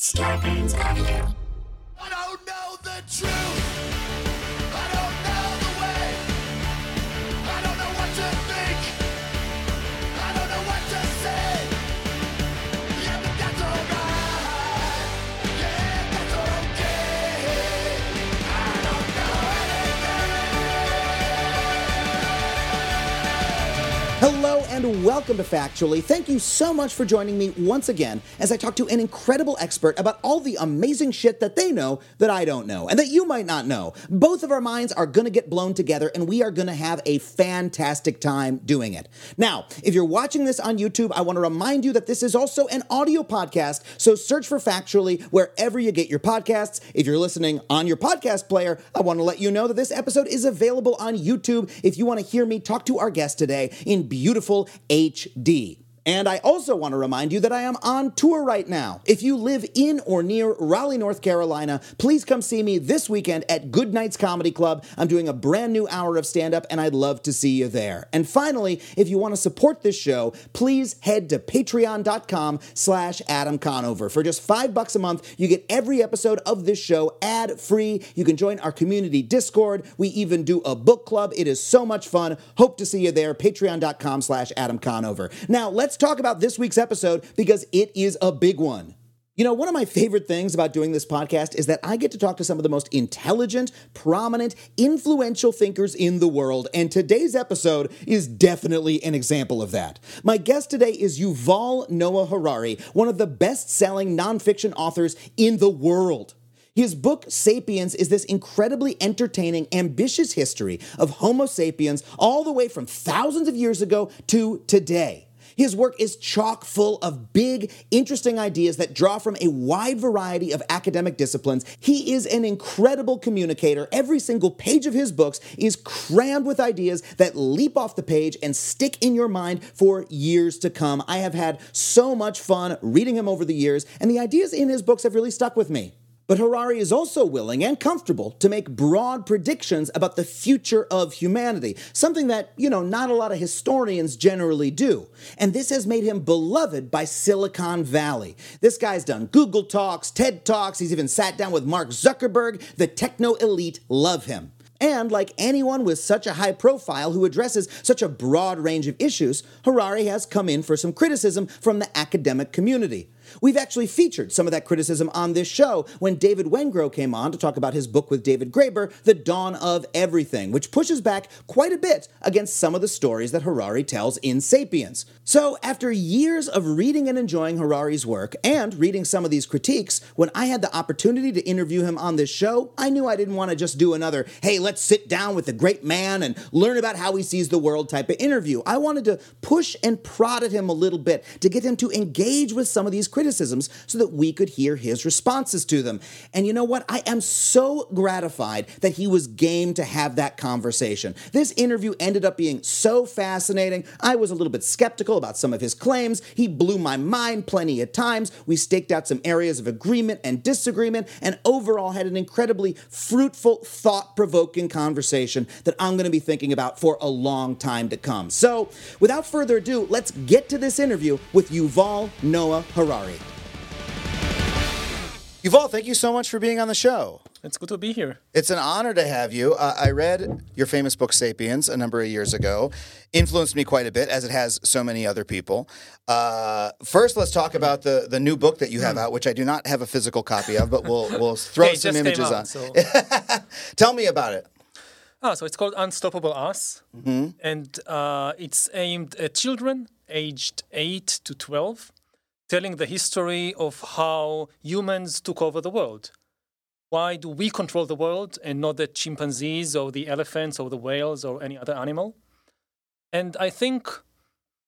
Scarpins Avenue. I don't know the truth. And welcome to Factually. Thank you so much for joining me once again as I talk to an incredible expert about all the amazing shit that they know that I don't know and that you might not know. Both of our minds are going to get blown together and we are going to have a fantastic time doing it. Now, if you're watching this on YouTube, I want to remind you that this is also an audio podcast, so search for Factually wherever you get your podcasts. If you're listening on your podcast player, I want to let you know that this episode is available on YouTube if you want to hear me talk to our guest today in beautiful HD. And I also want to remind you that I am on tour right now. If you live in or near Raleigh, North Carolina, please come see me this weekend at Goodnights Comedy Club. I'm doing a brand new hour of stand up, and I'd love to see you there. And finally, if you want to support this show, please head to patreon.com slash Adam Conover. For just five bucks a month, you get every episode of this show ad free. You can join our community Discord. We even do a book club. It is so much fun. Hope to see you there. Patreon.com slash Adam Conover. Now, let's talk about this week's episode because it is a big one. You know, one of my favorite things about doing this podcast is that I get to talk to some of the most intelligent, prominent, influential thinkers in the world, and today's episode is definitely an example of that. My guest today is Yuval Noah Harari, one of the best selling nonfiction authors in the world. His book, Sapiens, is this incredibly entertaining, ambitious history of Homo sapiens all the way from thousands of years ago to today. His work is chock full of big, interesting ideas that draw from a wide variety of academic disciplines. He is an incredible communicator. Every single page of his books is crammed with ideas that leap off the page and stick in your mind for years to come. I have had so much fun reading him over the years, and the ideas in his books have really stuck with me. But Harari is also willing and comfortable to make broad predictions about the future of humanity, something that, you know, not a lot of historians generally do. And this has made him beloved by Silicon Valley. This guy's done Google Talks, TED Talks, he's even sat down with Mark Zuckerberg. The techno elite love him. And like anyone with such a high profile who addresses such a broad range of issues, Harari has come in for some criticism from the academic community. We've actually featured some of that criticism on this show when David Wengrow came on to talk about his book with David Graeber, The Dawn of Everything, which pushes back quite a bit against some of the stories that Harari tells in Sapiens. So, after years of reading and enjoying Harari's work and reading some of these critiques, when I had the opportunity to interview him on this show, I knew I didn't want to just do another, hey, let's sit down with the great man and learn about how he sees the world type of interview. I wanted to push and prod at him a little bit to get him to engage with some of these criticisms so that we could hear his responses to them. And you know what? I am so gratified that he was game to have that conversation. This interview ended up being so fascinating. I was a little bit skeptical about some of his claims. He blew my mind plenty of times. We staked out some areas of agreement and disagreement, and overall had an incredibly fruitful, thought provoking conversation that I'm going to be thinking about for a long time to come. So, without further ado, let's get to this interview with Yuval Noah Harari. Yuval, thank you so much for being on the show. It's good to be here. It's an honor to have you. Uh, I read your famous book, Sapiens, a number of years ago. Influenced me quite a bit, as it has so many other people. Uh, first, let's talk about the, the new book that you have out, which I do not have a physical copy of, but we'll, we'll throw it some images out, on. so- Tell me about it. Ah, so it's called Unstoppable Us, Mm-hmm. and uh, it's aimed at children aged 8 to 12, telling the history of how humans took over the world. Why do we control the world and not the chimpanzees or the elephants or the whales or any other animal? And I think,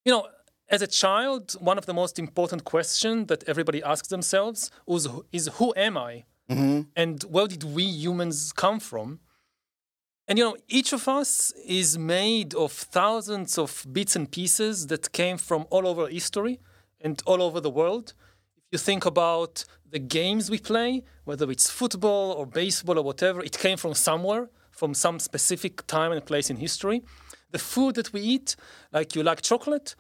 you know, as a child, one of the most important questions that everybody asks themselves is, is who am I? Mm-hmm. And where did we humans come from? And you know, each of us is made of thousands of bits and pieces that came from all over history and all over the world. If you think about the games we play, whether it's football or baseball or whatever, it came from somewhere, from some specific time and place in history. The food that we eat, like you like chocolate,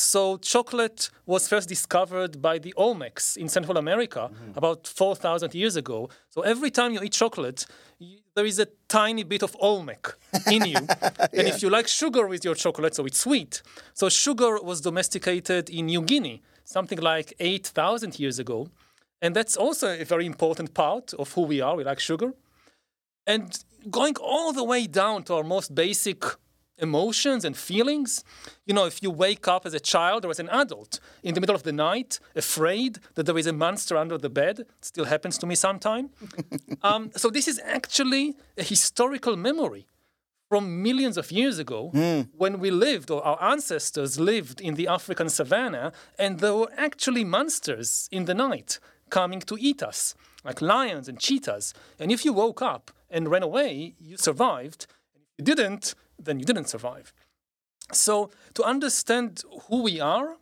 So chocolate was first discovered by the Olmecs in Central America mm-hmm. about 4,000 years ago. So every time you eat chocolate, you, there is a tiny bit of Olmec in you. And if you like sugar with your chocolate, so it's sweet. So sugar was domesticated in New Guinea, something like 8,000 years ago. And that's also a very important part of who we are. We like sugar. And going all the way down to our most basic emotions and feelings. You know, if you wake up as a child or as an adult in the middle of the night, afraid that there is a monster under the bed, it still happens to me sometime. um, so, this is actually a historical memory from millions of years ago when we lived, or our ancestors lived in the African savannah, and there were actually monsters in the night coming to eat us, like lions and cheetahs. And if you woke up and ran away, you survived. And if you didn't, then you didn't survive. So, to understand who we are,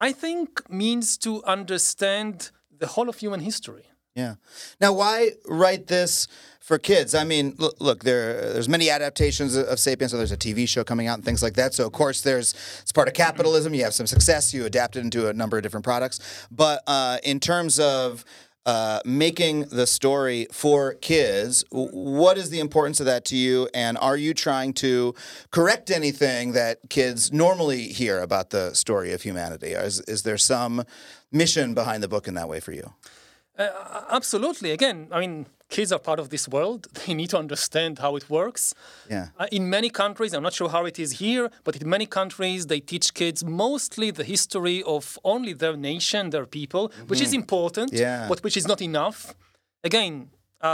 I think means to understand the whole of human history. Yeah. Now, why write this for kids? I mean, look, look there. There's many adaptations of, *Sapiens*. So there's a TV show coming out and things like that. So of course, there's it's part of capitalism. You have some success. You adapt it into a number of different products. But uh, in terms of uh, making the story for kids, what is the importance of that to you? And are you trying to correct anything that kids normally hear about the story of humanity? Is, is there some mission behind the book in that way for you? Uh, absolutely. Again, I mean, kids are part of this world. They need to understand how it works. Yeah. Uh, in many countries, I'm not sure how it is here, but in many countries, they teach kids mostly the history of only their nation, their people, which is important, Yeah. but which is not enough. Again, uh, uh,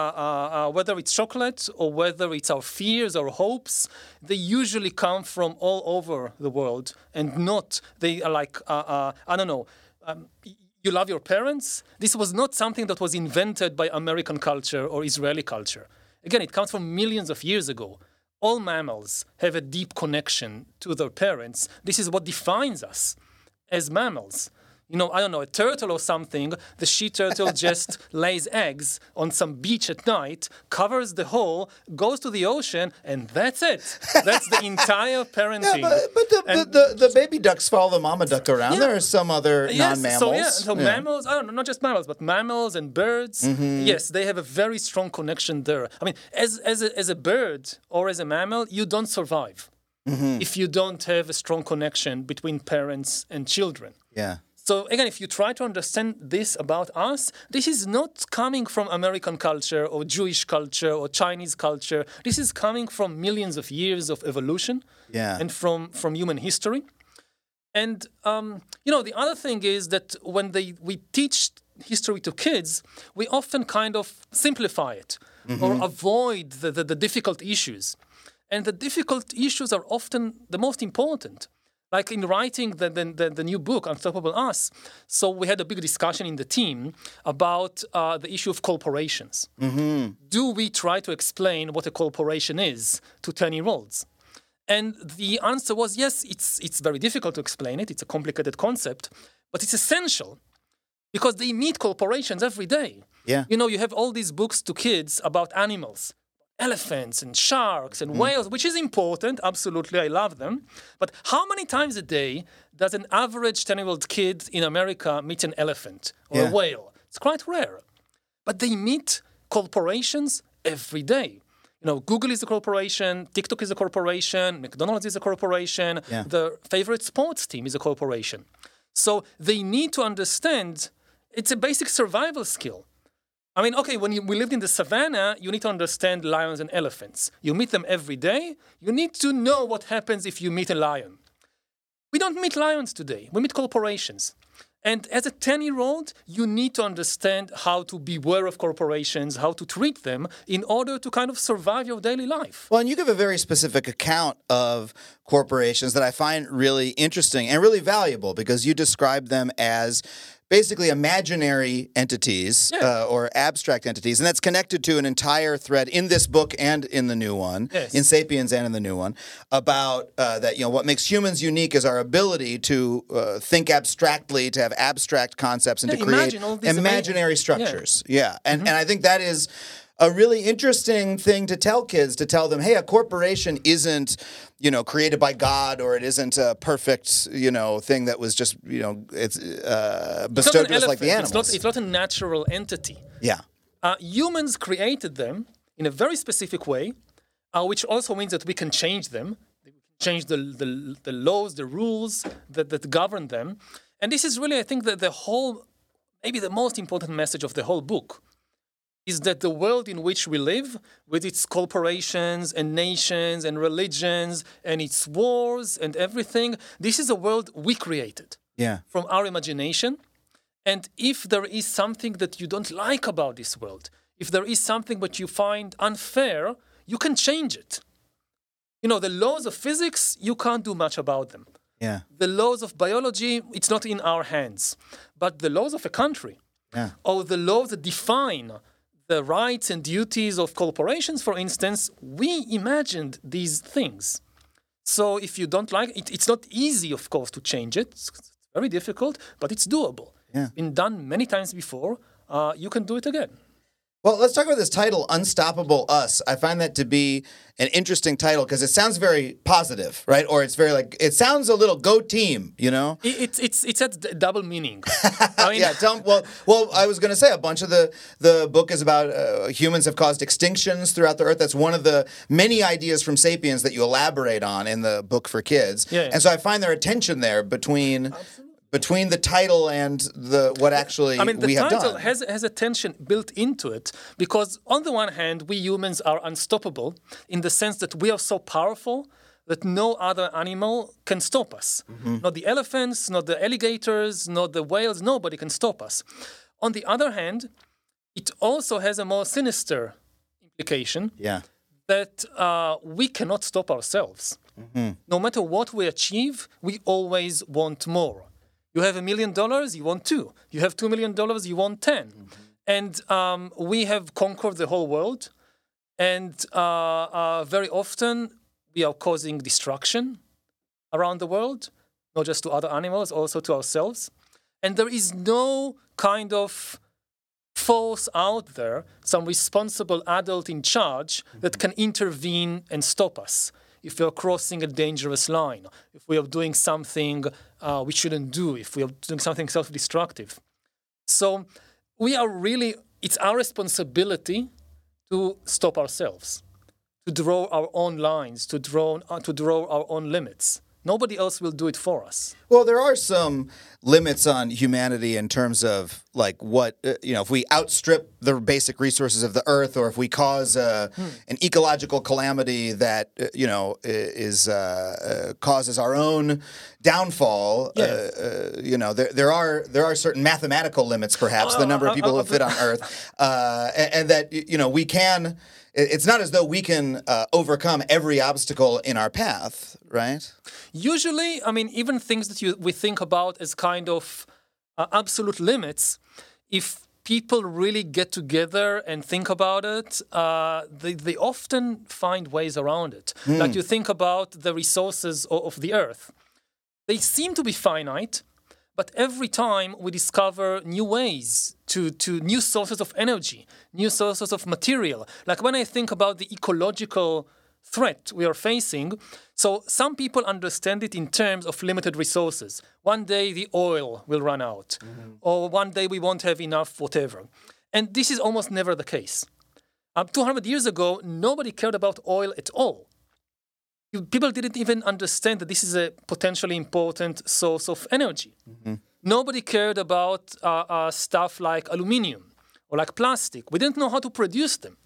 uh, whether it's chocolate or whether it's our fears or hopes, they usually come from all over the world and not, they are like, uh, uh, I don't know. Um, you love your parents. This was not something that was invented by American culture or Israeli culture. Again, it comes from millions of years ago. All mammals have a deep connection to their parents. This is what defines us as mammals. You know, I don't know, a turtle or something, the she turtle just lays eggs on some beach at night, covers the hole, goes to the ocean, and that's it. That's the entire parenting. Yeah, but, but the, And- the, the, the baby ducks follow the mama duck around. Yeah. There are some other Yes, non-mammals. So, yeah, so Yeah. mammals, I don't know, not just mammals, but mammals and birds. Mm-hmm. Yes, they have a very strong connection there. I mean, as, as, a, as a bird or as a mammal, you don't survive Mm-hmm. if you don't have a strong connection between parents and children. Yeah. So again, if you try to understand this about us, this is not coming from American culture or Jewish culture or Chinese culture. This is coming from millions of years of evolution Yeah. and from, from human history. And um, you know, the other thing is that when they we teach history to kids, we often kind of simplify it or avoid the, the, the difficult issues. And the difficult issues are often the most important. Like in writing the, the, the, new book, Unstoppable Us, so we had a big discussion in the team about uh, the issue of corporations. Do we try to explain what a corporation is to 10 year olds? And the answer was yes, it's, it's very difficult to explain it. It's a complicated concept, but it's essential because they meet corporations every day. Yeah. You know, you have all these books to kids about animals, elephants and sharks and mm. whales, which is important. Absolutely, I love them. But how many times a day does an average 10 year old kid in America meet an elephant or Yeah. a whale? It's quite rare. But they meet corporations every day. You know, Google is a corporation, TikTok is a corporation, McDonald's is a corporation, Yeah. the favorite sports team is a corporation. So they need to understand it's a basic survival skill. I mean, okay, when you, we lived in the savannah, you need to understand lions and elephants. You meet them every day. You need to know what happens if you meet a lion. We don't meet lions today, we meet corporations. And as a 10 year old, you need to understand how to beware of corporations, how to treat them in order to kind of survive your daily life. Well, and you give a very specific account of corporations that I find really interesting and really valuable because you describe them as basically imaginary entities Yeah. uh, or abstract entities, and that's connected to an entire thread in this book and in the new one, Yes. in *Sapiens* and in the new one, about uh, that you know what makes humans unique is our ability to uh, think abstractly, to have abstract concepts, and Yeah, to create imagine all these ama- imaginary Yeah. structures. Yeah, and and I think that is a really interesting thing to tell kids to tell them, hey, a corporation isn't, you know, created by God or it isn't a perfect, you know, thing that was just, you know, it's uh, bestowed an to us like the animals. It's not, it's not a natural entity. yeah. Uh, humans created them in a very specific way, uh, which also means that we can change them. Change the, the, the laws, the rules that, that govern them. And this is really, I think, that the whole, maybe the most important message of the whole book is that the world in which we live, with its corporations and nations and religions and its wars and everything, this is a world we created Yeah. from our imagination. And if there is something that you don't like about this world, if there is something that you find unfair, you can change it. You know, the laws of physics, you can't do much about them. Yeah. The laws of biology, it's not in our hands. But the laws of a country, Yeah. or the laws that define the rights and duties of corporations, for instance, we imagined these things. So if you don't like it, it's not easy, of course, to change it. It's very difficult, but it's doable. Yeah. Been done many times before. Uh, you can do it again. Well, let's talk about this title, Unstoppable Us. I find that to be an interesting title because it sounds very positive, right? Or it's very like, it sounds a little go team, you know? It, it's it's it's a d- double meaning. I mean, yeah, tell well, well, I was going to say a bunch of the the book is about uh, humans have caused extinctions throughout the earth. That's one of the many ideas from *Sapiens* that you elaborate on in the book for kids. Yeah, yeah. And so I find there a tension there between between the title and the what actually I mean, the we have title done. has has a tension built into it because on the one hand, we humans are unstoppable in the sense that we are so powerful that no other animal can stop us. Mm-hmm. Not the elephants, not the alligators, not the whales. Nobody can stop us. On the other hand, it also has a more sinister implication yeah. that uh, we cannot stop ourselves. No matter what we achieve, we always want more. You have a million dollars, you want two. You have two million dollars, you want 10 And um, we have conquered the whole world. And uh, uh, very often we are causing destruction around the world, not just to other animals, also to ourselves. And there is no kind of force out there, some responsible adult in charge that can intervene and stop us if we are crossing a dangerous line, if we are doing something uh, we shouldn't do, if we are doing something self destructive. So we are really, it's our responsibility to stop ourselves, to draw our own lines, to draw, uh, to draw our own limits. Nobody else will do it for us. Well, there are some limits on humanity in terms of like what uh, you know. If we outstrip the basic resources of the earth, or if we cause uh, an ecological calamity that uh, you know is uh, uh, causes our own downfall, uh, uh, you know, there, there are there are certain mathematical limits, perhaps the number of people who fit on Earth, uh, and, and that you know we can. It- It's not as though we can uh, overcome every obstacle in our path, right? Usually, I mean, even things that you, we think about as kind of uh, absolute limits, if people really get together and think about it, uh, they, they often find ways around it. Like you think about the resources of, of the earth, they seem to be finite. But every time we discover new ways to, to new sources of energy, new sources of material. Like when I think about the ecological threat we are facing, so some people understand it in terms of limited resources. One day the oil will run out, or one day we won't have enough whatever. And this is almost never the case. Um, 200 years ago, nobody cared about oil at all people didn't even understand that this is a potentially important source of energy. Nobody cared about uh, uh, stuff like aluminium or like plastic. We didn't know how to produce them.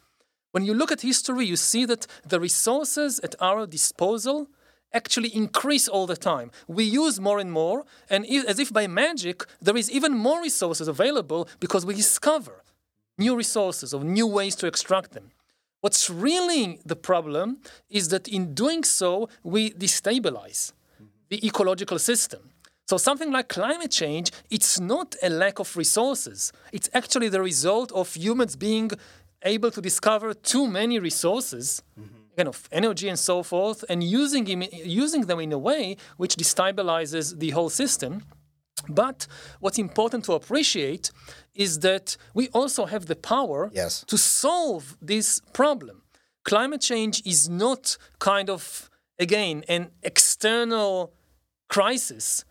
When you look at history, you see that the resources at our disposal actually increase all the time. We use more and more, and as if by magic, there is even more resources available because we discover new resources or new ways to extract them. What's really the problem is that in doing so, we destabilize the ecological system. So something like climate change, it's not a lack of resources. It's actually the result of humans being able to discover too many resources, mm-hmm. kind of energy and so forth, and using, using them in a way which destabilizes the whole system. But what's important to appreciate is that we also have the power Yes. to solve this problem. Climate change is not kind of, again, an external crisis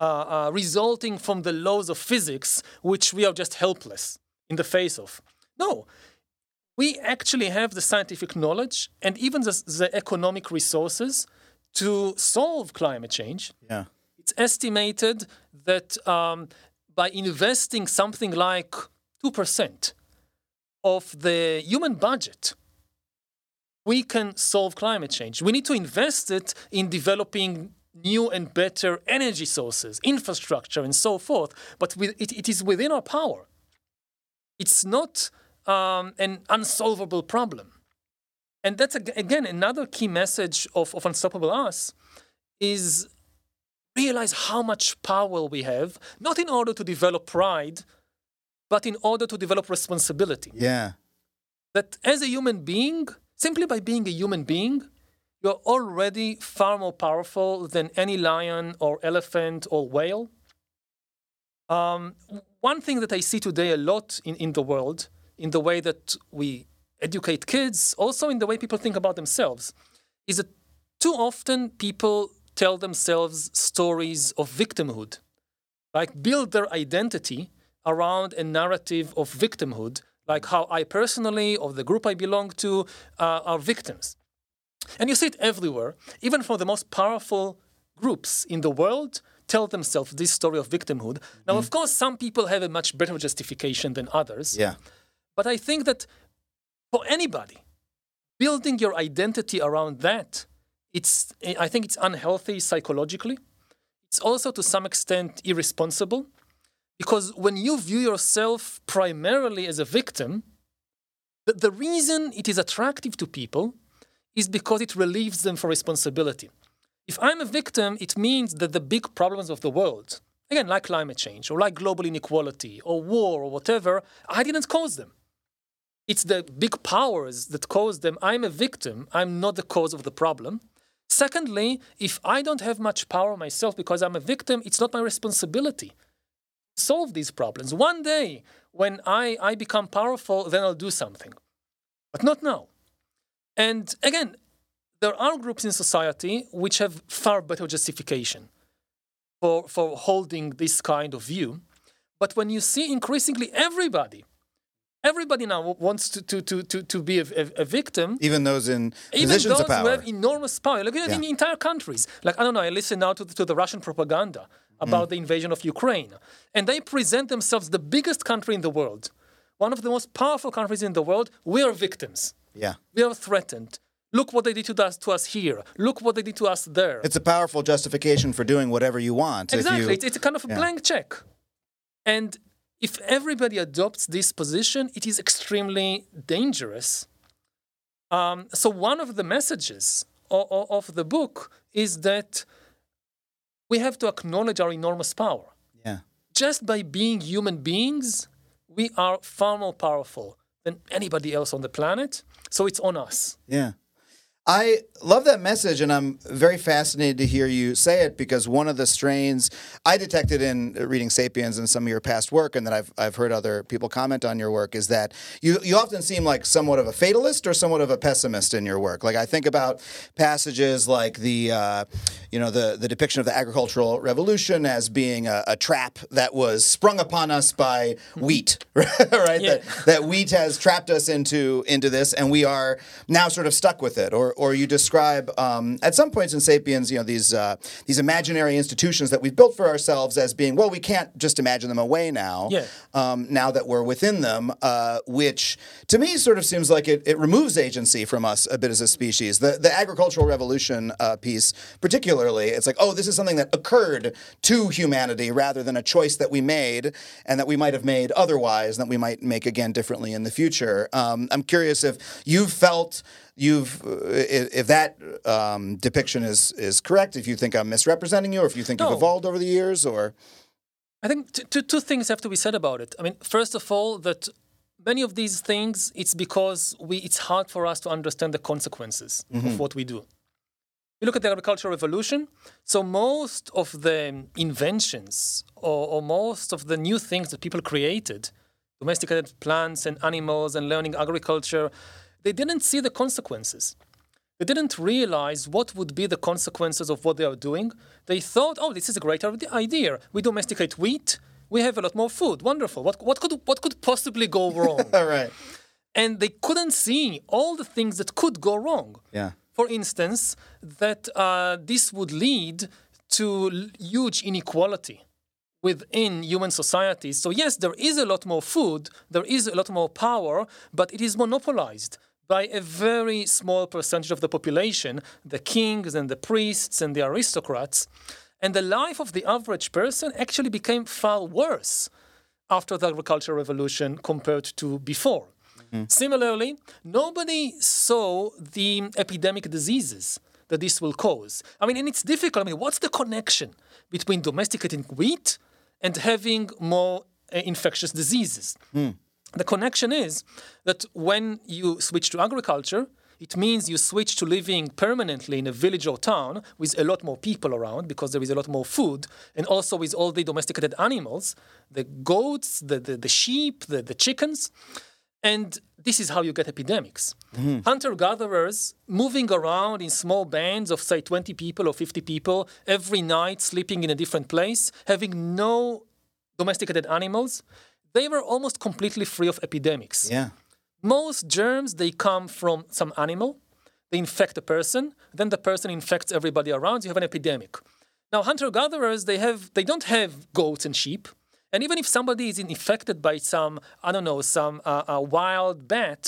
uh, uh, resulting from the laws of physics, which we are just helpless in the face of. No, we actually have the scientific knowledge and even the, the economic resources to solve climate change. Yeah. It's estimated that um, by investing something like 2% of the human budget, we can solve climate change. We need to invest it in developing new and better energy sources, infrastructure, and so forth. But with, it, it is within our power. It's not um, an unsolvable problem. And that's again another key message of, of Unstoppable Us is realize how much power we have, not in order to develop pride, but in order to develop responsibility. Yeah. That as a human being, simply by being a human being, you're already far more powerful than any lion or elephant or whale. Um, one thing that I see today a lot in, in the world, in the way that we educate kids, also in the way people think about themselves, is that too often people tell themselves stories of victimhood, like build their identity around a narrative of victimhood, like how I personally or the group I belong to uh, are victims. And you see it everywhere, even from the most powerful groups in the world tell themselves this story of victimhood. Now, of course, some people have a much better justification than others. Yeah. But I think that for anybody, building your identity around that, it's I think it's unhealthy psychologically. It's also to some extent irresponsible because when you view yourself primarily as a victim, the, the reason it is attractive to people is because it relieves them from responsibility. If I'm a victim, it means that the big problems of the world, again, like climate change or like global inequality or war or whatever, I didn't cause them. It's the big powers that cause them. I'm a victim. I'm not the cause of the problem. Secondly, if I don't have much power myself because I'm a victim, it's not my responsibility to solve these problems. One day, when I, I become powerful, then I'll do something. But not now. And again, there are groups in society which have far better justification for, for holding this kind of view. But when you see increasingly everybody, everybody now wants to, to, to, to, to be a, a, a victim, Even those in even positions those of power. who have enormous power, like in Yeah. entire countries. Like I don't know, I listen now to the, to the Russian propaganda about mm. the invasion of Ukraine, and they present themselves the biggest country in the world, one of the most powerful countries in the world. We are victims. yeah. We are threatened. Look what they did to us, to us here. Look what they did to us there. It's a powerful justification for doing whatever you want. Exactly. you- It's, it's a kind of a Yeah. blank check. And if everybody adopts this position, it is extremely dangerous. Um, so, one of the messages of, of the book is that we have to acknowledge our enormous power. yeah. Just by being human beings, we are far more powerful than anybody else on the planet. So, it's on us. Yeah. I love that message, and I'm very fascinated to hear you say it because one of the strains I detected in reading *Sapiens* and some of your past work, and that I've I've heard other people comment on your work, is that you you often seem like somewhat of a fatalist or somewhat of a pessimist in your work. Like I think about passages like the uh, you know the the depiction of the agricultural revolution as being a, a trap that was sprung upon us by wheat, right? Yeah. That, that wheat has trapped us into into this, and we are now sort of stuck with it. Or or you describe um, at some points in *Sapiens*, you know, these uh, these imaginary institutions that we've built for ourselves as being well, we can't just imagine them away now. Yeah. Um, now that we're within them, uh, which to me sort of seems like it, it removes agency from us a bit as a species. The the agricultural revolution uh, piece, particularly, it's like oh, this is something that occurred to humanity rather than a choice that we made and that we might have made otherwise, and that we might make again differently in the future. Um, I'm curious if you've felt you've uh, if, that um, depiction is is correct. If you think I'm misrepresenting you, or if you think No. you've evolved over the years, or I think t- t- two things have to be said about it. I mean, first of all, that many of these things, it's because we, it's hard for us to understand the consequences of what we do. You look at the agricultural revolution. So most of the inventions or, or most of the new things that people created, domesticated plants and animals and learning agriculture, they didn't see the consequences. They didn't realize what would be the consequences of what they are doing. They thought, oh, this is a great idea. We domesticate wheat, we have a lot more food. Wonderful. What, what, could, what could possibly go wrong? All right. and they couldn't see all the things that could go wrong. Yeah. For instance, that uh, this would lead to huge inequality within human societies. So, yes, there is a lot more food, there is a lot more power, but it is monopolized by a very small percentage of the population the kings and the priests and the aristocrats. And the life of the average person actually became far worse after the agricultural revolution compared to before. Similarly, nobody saw the epidemic diseases that this will cause. I mean, and it's difficult. I mean, what's the connection between domesticating wheat and having more uh, infectious diseases? The connection is that when you switch to agriculture, it means you switch to living permanently in a village or town with a lot more people around because there is a lot more food, and also with all the domesticated animals the goats, the, the, the sheep, the, the chickens. And this is how you get epidemics. Mm-hmm. Hunter gatherers moving around in small bands of, say, 20 people or 50 people every night, sleeping in a different place, having no domesticated animals, they were almost completely free of epidemics. Yeah. Most germs they come from some animal, they infect a person, then the person infects everybody around. You have an epidemic. Now hunter gatherers they have they don't have goats and sheep, and even if somebody is infected by some I don't know some uh, uh, wild bat,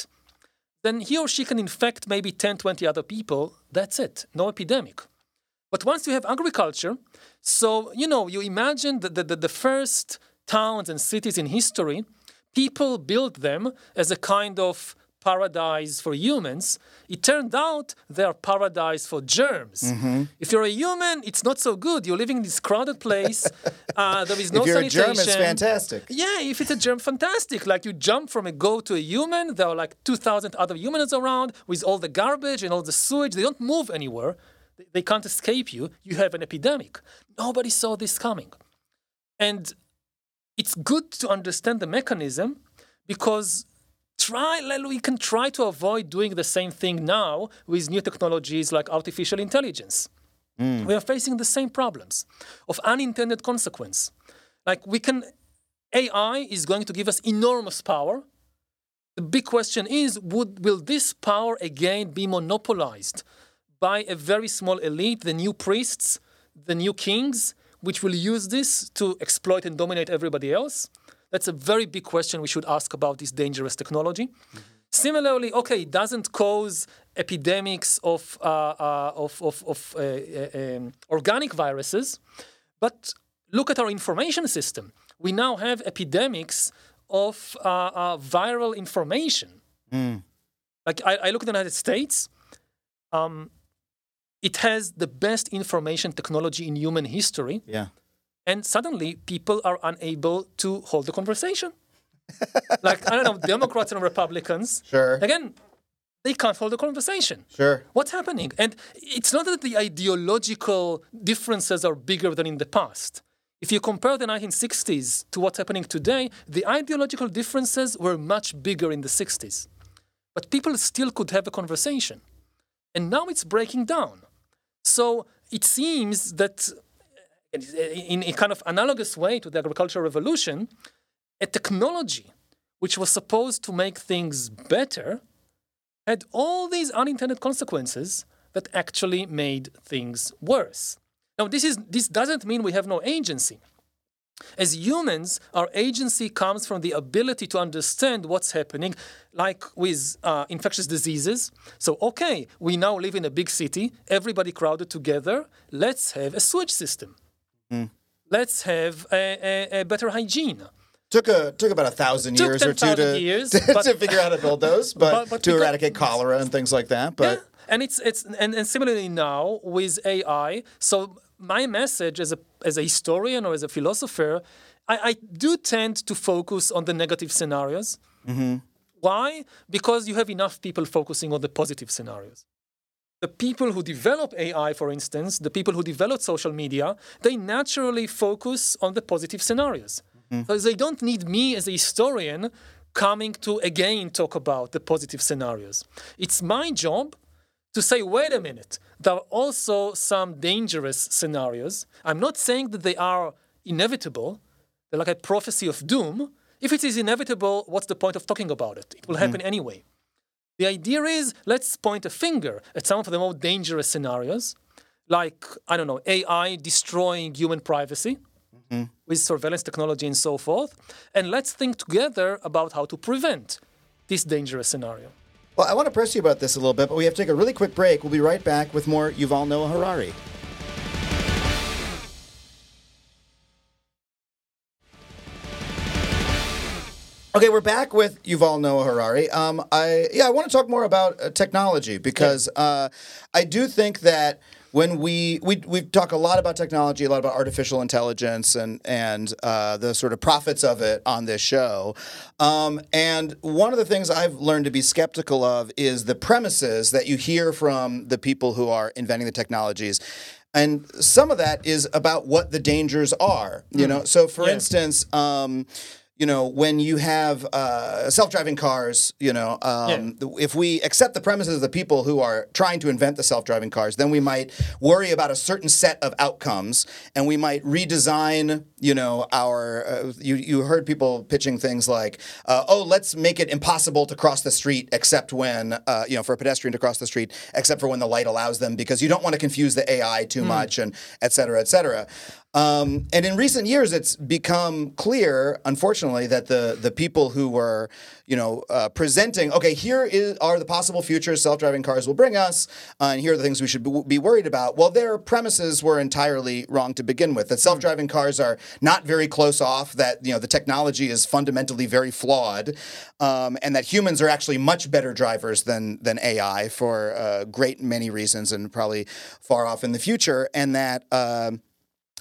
then he or she can infect maybe 10, 20 other people. That's it. No epidemic. But once you have agriculture, so you know you imagine the, the, the first towns and cities in history, people built them as a kind of paradise for humans. It turned out they are paradise for germs. Mm-hmm. If you're a human, it's not so good. You're living in this crowded place. Uh, there is no if you're a germ, it's fantastic. Yeah, if it's a germ, fantastic. Like you jump from a goat to a human, there are like 2,000 other humans around with all the garbage and all the sewage. They don't move anywhere. They can't escape you. You have an epidemic. Nobody saw this coming. And it's good to understand the mechanism because try we can try to avoid doing the same thing now with new technologies like artificial intelligence. Mm. We are facing the same problems of unintended consequence. Like we can AI is going to give us enormous power. The big question is would will this power again be monopolized by a very small elite, the new priests, the new kings, which will use this to exploit and dominate everybody else? That's a very big question we should ask about this dangerous technology. Similarly, okay, it doesn't cause epidemics of, uh, uh, of, of, of uh, uh, um, organic viruses, but look at our information system. We now have epidemics of uh, uh, viral information. Like I, I look at the United States, um, it has the best information technology in human history, Yeah. and suddenly people are unable to hold the conversation. like I don't know, Democrats and Republicans. Sure. Again, they can't hold the conversation. Sure. What's happening? And it's not that the ideological differences are bigger than in the past. If you compare the 1960s to what's happening today, the ideological differences were much bigger in the 60s. But people still could have a conversation. And now it's breaking down. So it seems that, in a kind of analogous way to the agricultural revolution, a technology which was supposed to make things better had all these unintended consequences that actually made things worse. Now, this, is, this doesn't mean we have no agency. As humans, our agency comes from the ability to understand what's happening, like with uh, infectious diseases. So, okay, we now live in a big city, everybody crowded together. Let's have a sewage system. Let's have a, a, a better hygiene. Took a took about a thousand Took years or two to, years, to, but- to figure out how to build those, but, But- but to because- eradicate cholera and things like that. But Yeah, and it's it's and, and similarly now with AI. So my message as a as a historian or as a philosopher, I, I do tend to focus on the negative scenarios. Mm-hmm. Why? Because you have enough people focusing on the positive scenarios. the people who develop AI, for instance, the people who develop social media, they naturally focus on the positive scenarios. Mm-hmm. Because they don't need me as a historian coming to again talk about the positive scenarios. It's my job to say, wait a minute, there are also some dangerous scenarios. I'm not saying that they are inevitable, they're like a prophecy of doom. If it is inevitable, what's the point of talking about it? It will hmm. happen anyway. The idea is let's point a finger at some of the more dangerous scenarios, like, I don't know, AI destroying human privacy hmm. with surveillance technology and so forth, and let's think together about how to prevent this dangerous scenario. Well, I want to press you about this a little bit, but we have to take a really quick break. We'll be right back with more Yuval Noah Harari. Okay, we're back with Yuval Noah Harari. Um, I yeah, I want to talk more about uh, technology because uh, I do think that when we we we talk a lot about technology, a lot about artificial intelligence, and and uh, the sort of profits of it on this show. Um, and one of the things I've learned to be skeptical of is the premises that you hear from the people who are inventing the technologies. And some of that is about what the dangers are, you know. So, for Yeah. instance, um, you know, when you have uh, self-driving cars, you know, um, if we accept the premises of the people who are trying to invent the self-driving cars, then we might worry about a certain set of outcomes, and we might redesign, you know, our. Uh, you you heard people pitching things like, uh, "Oh, let's make it impossible to cross the street except when, uh, you know, for a pedestrian to cross the street, except for when the light allows them, because you don't want to confuse the AI too much, and et cetera, et cetera." Um, and in recent years, it's become clear, unfortunately, that the the people who were, you know, uh, presenting, okay, here is are the possible futures self-driving cars will bring us, uh, and here are the things we should be, worried about. Well, their premises were entirely wrong to begin with. That self-driving cars are not very close off. That you know the technology is fundamentally very flawed, um, and that humans are actually much better drivers than than AI for a great many reasons, and probably far off in the future, and that. Um,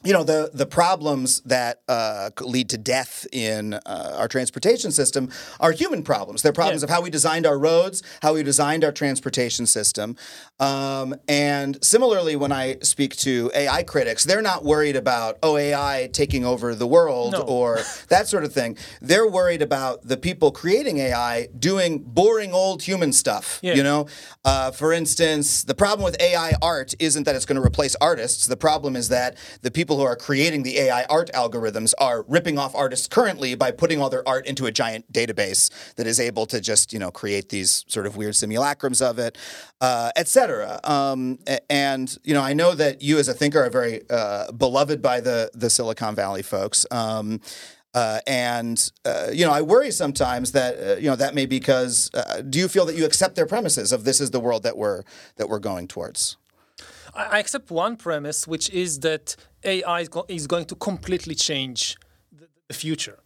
you know the the problems that uh, lead to death in uh, our transportation system are human problems. They're problems Yeah. of how we designed our roads, how we designed our transportation system. Um, and similarly, when I speak to AI critics, they're not worried about oh AI taking over the world No. or that sort of thing. They're worried about the people creating AI doing boring old human stuff. Yeah. You know, uh, for instance, the problem with AI art isn't that it's going to replace artists. The problem is that the people who are creating the AI art algorithms are ripping off artists currently by putting all their art into a giant database that is able to just you know create these sort of weird simulacrums of it, uh, etc. Um, and you know, I know that you as a thinker are very uh, beloved by the the Silicon Valley folks. Um, uh, and uh, you know, I worry sometimes that uh, you know that may be because uh, do you feel that you accept their premises of this is the world that we're that we're going towards? I accept one premise, which is that AI is, go- is going to completely change the, the future.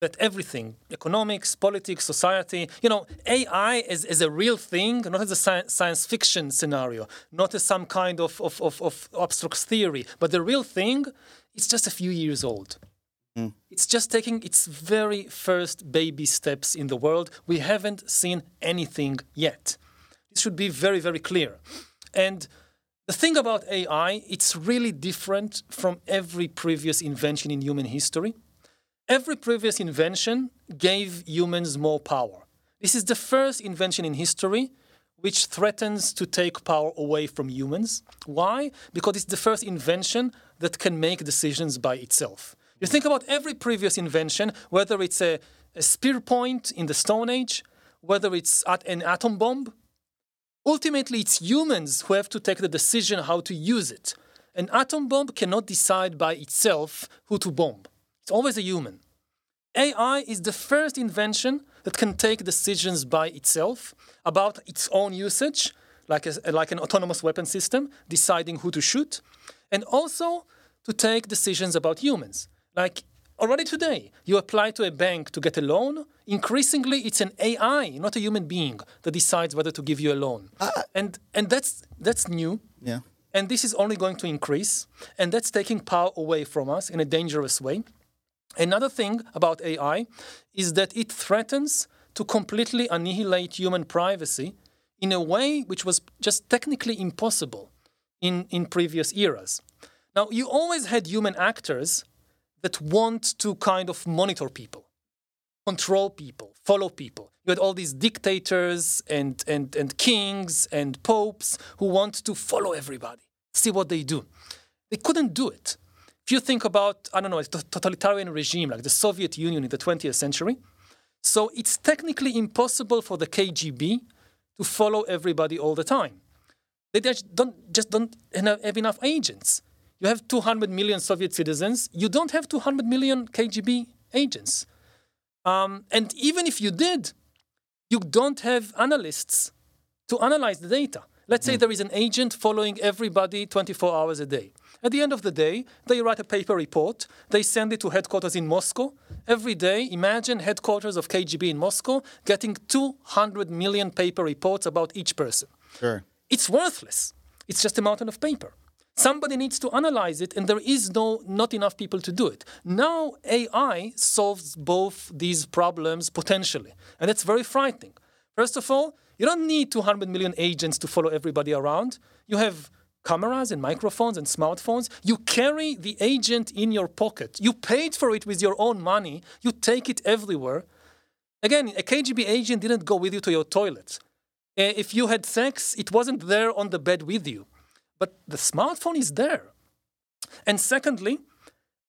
That everything, economics, politics, society, you know, AI is, is a real thing, not as a sci- science fiction scenario, not as some kind of, of, of, of abstract theory, but the real thing is just a few years old. Mm. It's just taking its very first baby steps in the world. We haven't seen anything yet. This should be very, very clear. And the thing about AI, it's really different from every previous invention in human history. Every previous invention gave humans more power. This is the first invention in history which threatens to take power away from humans. Why? Because it's the first invention that can make decisions by itself. You think about every previous invention, whether it's a, a spear point in the Stone Age, whether it's at an atom bomb, ultimately it's humans who have to take the decision how to use it. An atom bomb cannot decide by itself who to bomb. It's always a human. AI is the first invention that can take decisions by itself about its own usage, like, a, like an autonomous weapon system, deciding who to shoot, and also to take decisions about humans. Like already today, you apply to a bank to get a loan. Increasingly, it's an AI, not a human being, that decides whether to give you a loan. Ah. and and that's that's new. Yeah. And this is only going to increase, and that's taking power away from us in a dangerous way. Another thing about AI is that it threatens to completely annihilate human privacy in a way which was just technically impossible in, in previous eras. Now, you always had human actors that want to kind of monitor people, control people, follow people. You had all these dictators and, and, and kings and popes who want to follow everybody, see what they do. They couldn't do it. If you think about, I don't know, a totalitarian regime like the Soviet Union in the 20th century, so it's technically impossible for the KGB to follow everybody all the time. They just don't, just don't have enough agents. You have 200 million Soviet citizens. You don't have 200 million KGB agents. Um, and even if you did, you don't have analysts to analyze the data. Let's say there is an agent following everybody 24 hours a day. At the end of the day, they write a paper report, they send it to headquarters in Moscow. Every day, imagine headquarters of KGB in Moscow getting 200 million paper reports about each person. Sure. It's worthless. It's just a mountain of paper. Somebody needs to analyze it, and there is no not enough people to do it. Now AI solves both these problems potentially, and that's very frightening. First of all, you don't need 200 million agents to follow everybody around. You have cameras and microphones and smartphones. You carry the agent in your pocket. You paid for it with your own money. You take it everywhere. Again, a KGB agent didn't go with you to your toilet. Uh, If you had sex, it wasn't there on the bed with you. But the smartphone is there. And secondly,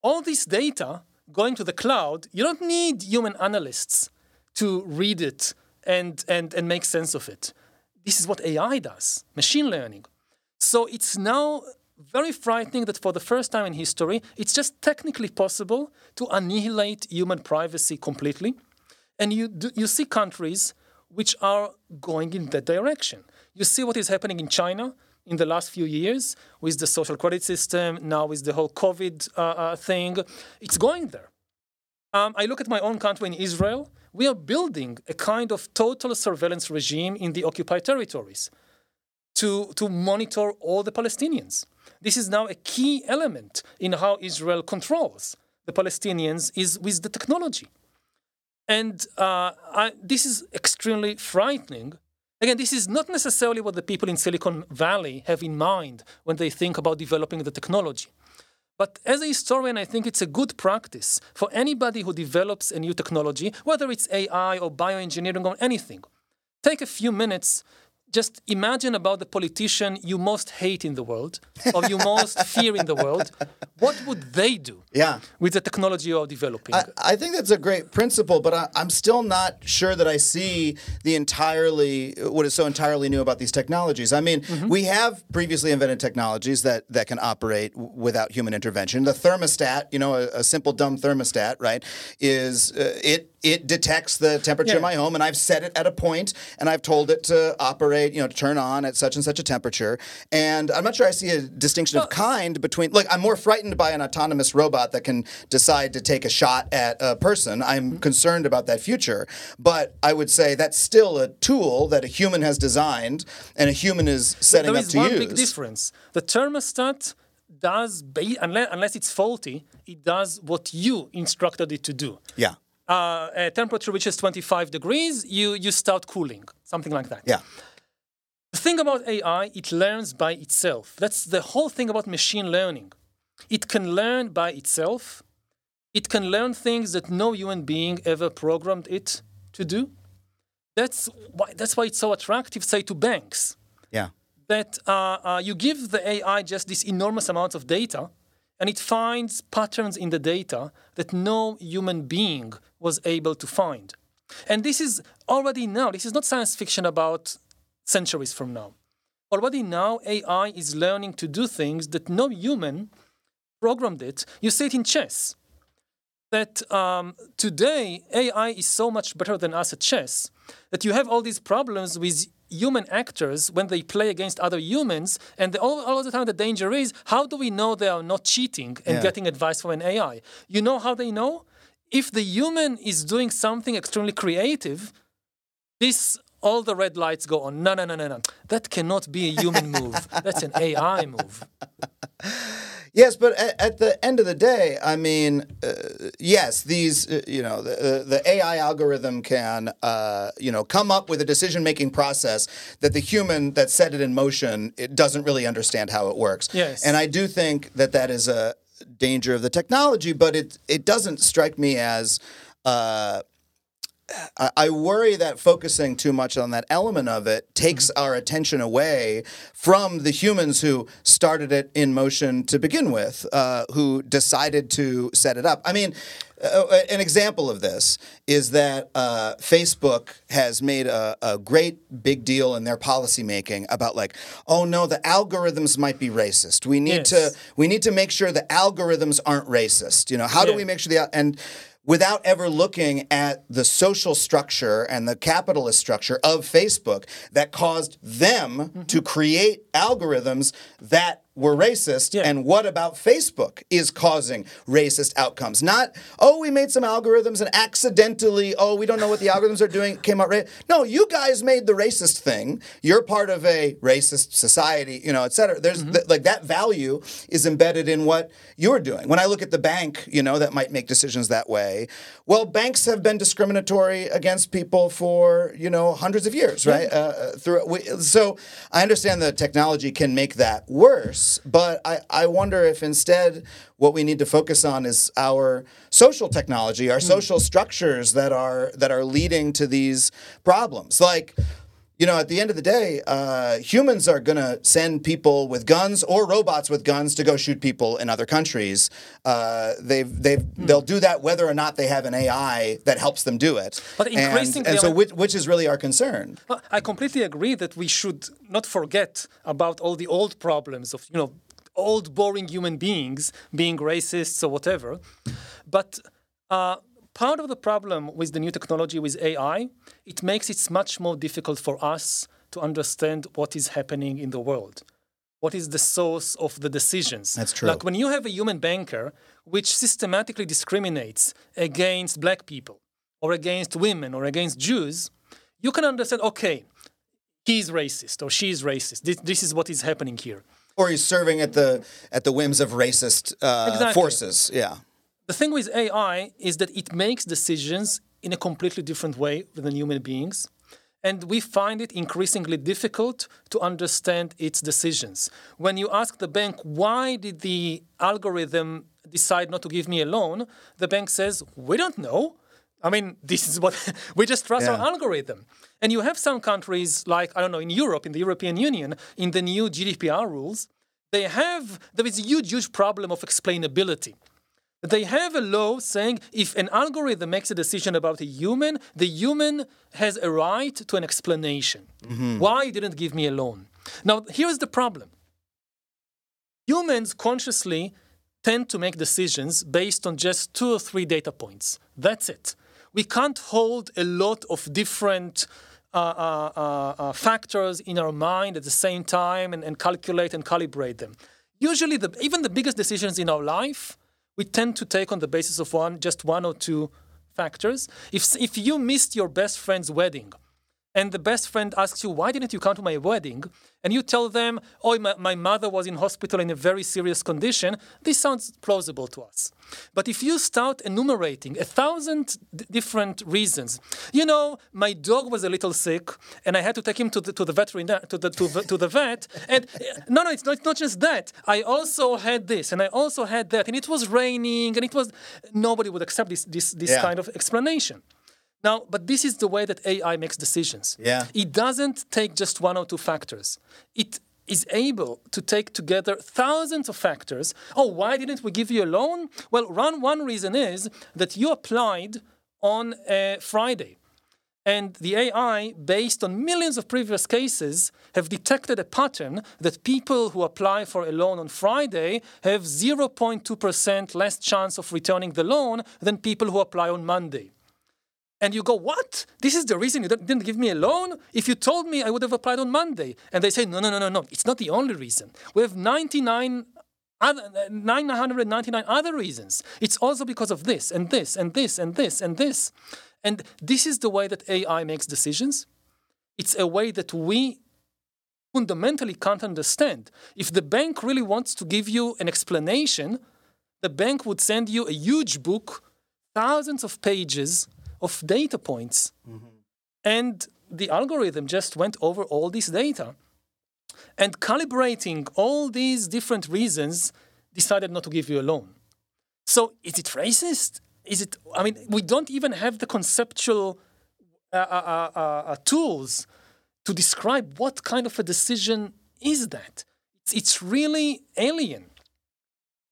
all this data going to the cloud, you don't need human analysts to read it and, and, and make sense of it. This is what AI does machine learning. So it's now very frightening that for the first time in history, it's just technically possible to annihilate human privacy completely. And you, do, you see countries which are going in that direction. You see what is happening in China in the last few years with the social credit system, now with the whole COVID uh, uh, thing. It's going there. Um, I look at my own country in Israel. We are building a kind of total surveillance regime in the occupied territories to, to monitor all the Palestinians. This is now a key element in how Israel controls the Palestinians is with the technology. And uh, I, this is extremely frightening. Again, this is not necessarily what the people in Silicon Valley have in mind when they think about developing the technology. But as a historian, I think it's a good practice for anybody who develops a new technology, whether it's AI or bioengineering or anything. Take a few minutes just imagine about the politician you most hate in the world or you most fear in the world. What would they do Yeah. with the technology you are developing? I, I think that's a great principle, but I, I'm still not sure that I see the entirely what is so entirely new about these technologies. I mean, we have previously invented technologies that that can operate w- without human intervention. The thermostat, you know, a, a simple dumb thermostat, right, is uh, it it detects the temperature in Yeah. my home, and I've set it at a point, and I've told it to operate, you know, to turn on at such and such a temperature. And I'm not sure I see a distinction of kind between. Look, I'm more frightened by an autonomous robot that can decide to take a shot at a person. I'm Mm-hmm. concerned about that future, but I would say that's still a tool that a human has designed, and a human is setting there up is to one big difference. The thermostat does, unless, unless it's faulty, it does what you instructed it to do. Yeah, Uh, a temperature reaches 25 degrees, you, you start cooling, something like that. yeah, The thing about AI, it learns by itself. That's the whole thing about machine learning. It can learn by itself. It can learn things that no human being ever programmed it to do. That's why, that's why it's so attractive, say, to banks. yeah. That uh, uh, you give the AI just this enormous amount of data, and it finds patterns in the data that no human being was able to find. And this is already now, this is not science fiction about centuries from now. Already now, AI is learning to do things that no human programmed it. You see it in chess. That um, today, AI is so much better than us at chess that you have all these problems with human actors when they play against other humans. And the, all, all the time, the danger is how do we know they are not cheating and Yeah. getting advice from an AI? You know how they know? If the human is doing something extremely creative, this all the red lights go on. No, no, no, no, no. That cannot be a human move. That's an AI move. Yes, but at, at the end of the day, I mean, uh, yes, these, uh, you know, the, the AI algorithm can, uh, you know, come up with a decision making process that the human that set it in motion it doesn't really understand how it works. Yes. And I do think that that is a danger of the technology, but it it doesn't strike me as. Uh, I- worry that focusing too much on that element of it takes our attention away from the humans who started it in motion to begin with, uh, who decided to set it up. I mean, uh, an example of this is that uh, Facebook has made a, a great big deal in their policymaking about like, oh no, the algorithms might be racist. We need Yes. to we need to make sure the algorithms aren't racist. You know, how do we make sure the and without ever looking at the social structure and the capitalist structure of Facebook that caused them Mm-hmm. to create algorithms that were racist Yeah. and what about Facebook is causing racist outcomes? Not oh we made some algorithms and accidentally oh we don't know what the algorithms are doing came out right no you guys made the racist thing. You're part of a racist society you know et cetera. There's th- like that value is embedded in what you're doing. When I look at the bank you know that might make decisions that way. Well banks have been discriminatory against people for you know hundreds of years right? Uh, uh, through we, so I understand that technology can make that worse but I, I wonder if instead what we need to focus on is our social technology our hmm. social structures that are that are leading to these problems. Like you know, at the end of the day, uh, humans are going to send people with guns or robots with guns to go shoot people in other countries. Uh, they've, they've, they'll do that whether or not they have an AI that helps them do it. But increasingly, and so, which, which is really our concern? I completely agree that we should not forget about all the old problems of, you know, old boring human beings being racists or whatever. But uh, part of the problem with the new technology with AI, it makes it much more difficult for us to understand what is happening in the world. What is the source of the decisions? That's true. Like when you have a human banker which systematically discriminates against black people or against women or against Jews, you can understand, okay, he's racist or she's racist. This, this is what is happening here. Or he's serving at the, at the whims of racist uh, Exactly. forces. Yeah. The thing with AI is that it makes decisions in a completely different way than human beings. And we find it increasingly difficult to understand its decisions. When you ask the bank, why did the algorithm decide not to give me a loan? The bank says, we don't know. I mean, this is what we just trust Yeah. our algorithm. And you have some countries like, I don't know, in Europe, in the European Union, in the new GDPR rules, they have, there is a huge, huge problem of explainability. They have a law saying if an algorithm makes a decision about a human, the human has a right to an explanation. Why you didn't give me a loan? Now, here's the problem humans consciously tend to make decisions based on just two or three data points. That's it. We can't hold a lot of different uh, uh, uh, uh, factors in our mind at the same time and, and calculate and calibrate them. Usually, the, even the biggest decisions in our life, we tend to take on the basis of one, just one or two factors. If, if you missed your best friend's wedding, and the best friend asks you, Why didn't you come to my wedding? And you tell them, Oh, my, my mother was in hospital in a very serious condition. This sounds plausible to us. But if you start enumerating a thousand d- different reasons, you know, my dog was a little sick and I had to take him to the, to the veterinarian, to the, to, the- to the vet. And uh, no, no, it's not, it's not just that. I also had this and I also had that. And it was raining and it was, nobody would accept this, this, this Yeah. kind of explanation. Now, but this is the way that AI makes decisions. Yeah. It doesn't take just one or two factors. It is able to take together thousands of factors. Oh, why didn't we give you a loan? Well, one, one reason is that you applied on a Friday. And the AI, based on millions of previous cases, have detected a pattern that people who apply for a loan on Friday have 0.2% less chance of returning the loan than people who apply on Monday. And you go, what? This is the reason you didn't give me a loan? If you told me, I would have applied on Monday. And they say, no, no, no, no, no. It's not the only reason. We have 99 other, 999 other reasons. It's also because of this and this and this and this and this. And this is the way that AI makes decisions. It's a way that we fundamentally can't understand. If the bank really wants to give you an explanation, the bank would send you a huge book, thousands of pages of data points. And the algorithm just went over all this data. And calibrating all these different reasons, decided not to give you a loan. So is it racist? Is it? I mean, we don't even have the conceptual uh, uh, uh, uh, tools to describe what kind of a decision is that. It's, it's really alien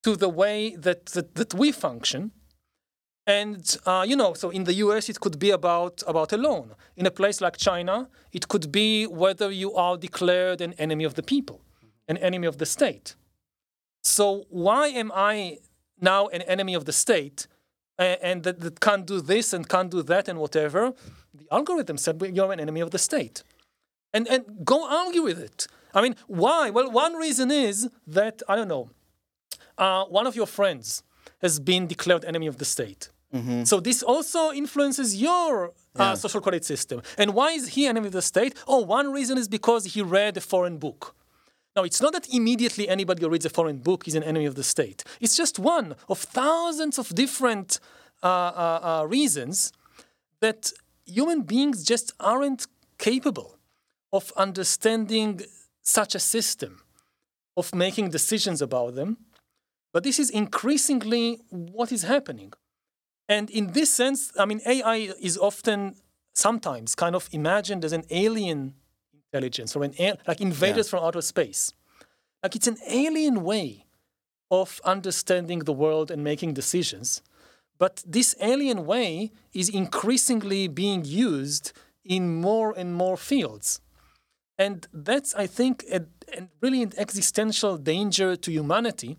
to the way that that, that we function. And uh, you know, so in the U.S. it could be about about a loan. In a place like China, it could be whether you are declared an enemy of the people, an enemy of the state. So why am I now an enemy of the state a- and that, that can't do this and can't do that and whatever? The algorithm said "Well, you're an enemy of the state. And, and go argue with it. I mean, why? Well, one reason is that, I don't know, uh, one of your friends has been declared enemy of the state. So this also influences your uh, social credit system. And why is he an enemy of the state? Oh, one reason is because he read a foreign book. Now, it's not that immediately anybody who reads a foreign book is an enemy of the state. It's just one of thousands of different uh, uh, uh, reasons that human beings just aren't capable of understanding such a system, of making decisions about them. But this is increasingly what is happening. And in this sense, I mean, AI is often, sometimes, kind of imagined as an alien intelligence or an like invaders from outer space. Like it's an alien way of understanding the world and making decisions. But this alien way is increasingly being used in more and more fields. And that's, I think, a, a really an existential danger to humanity,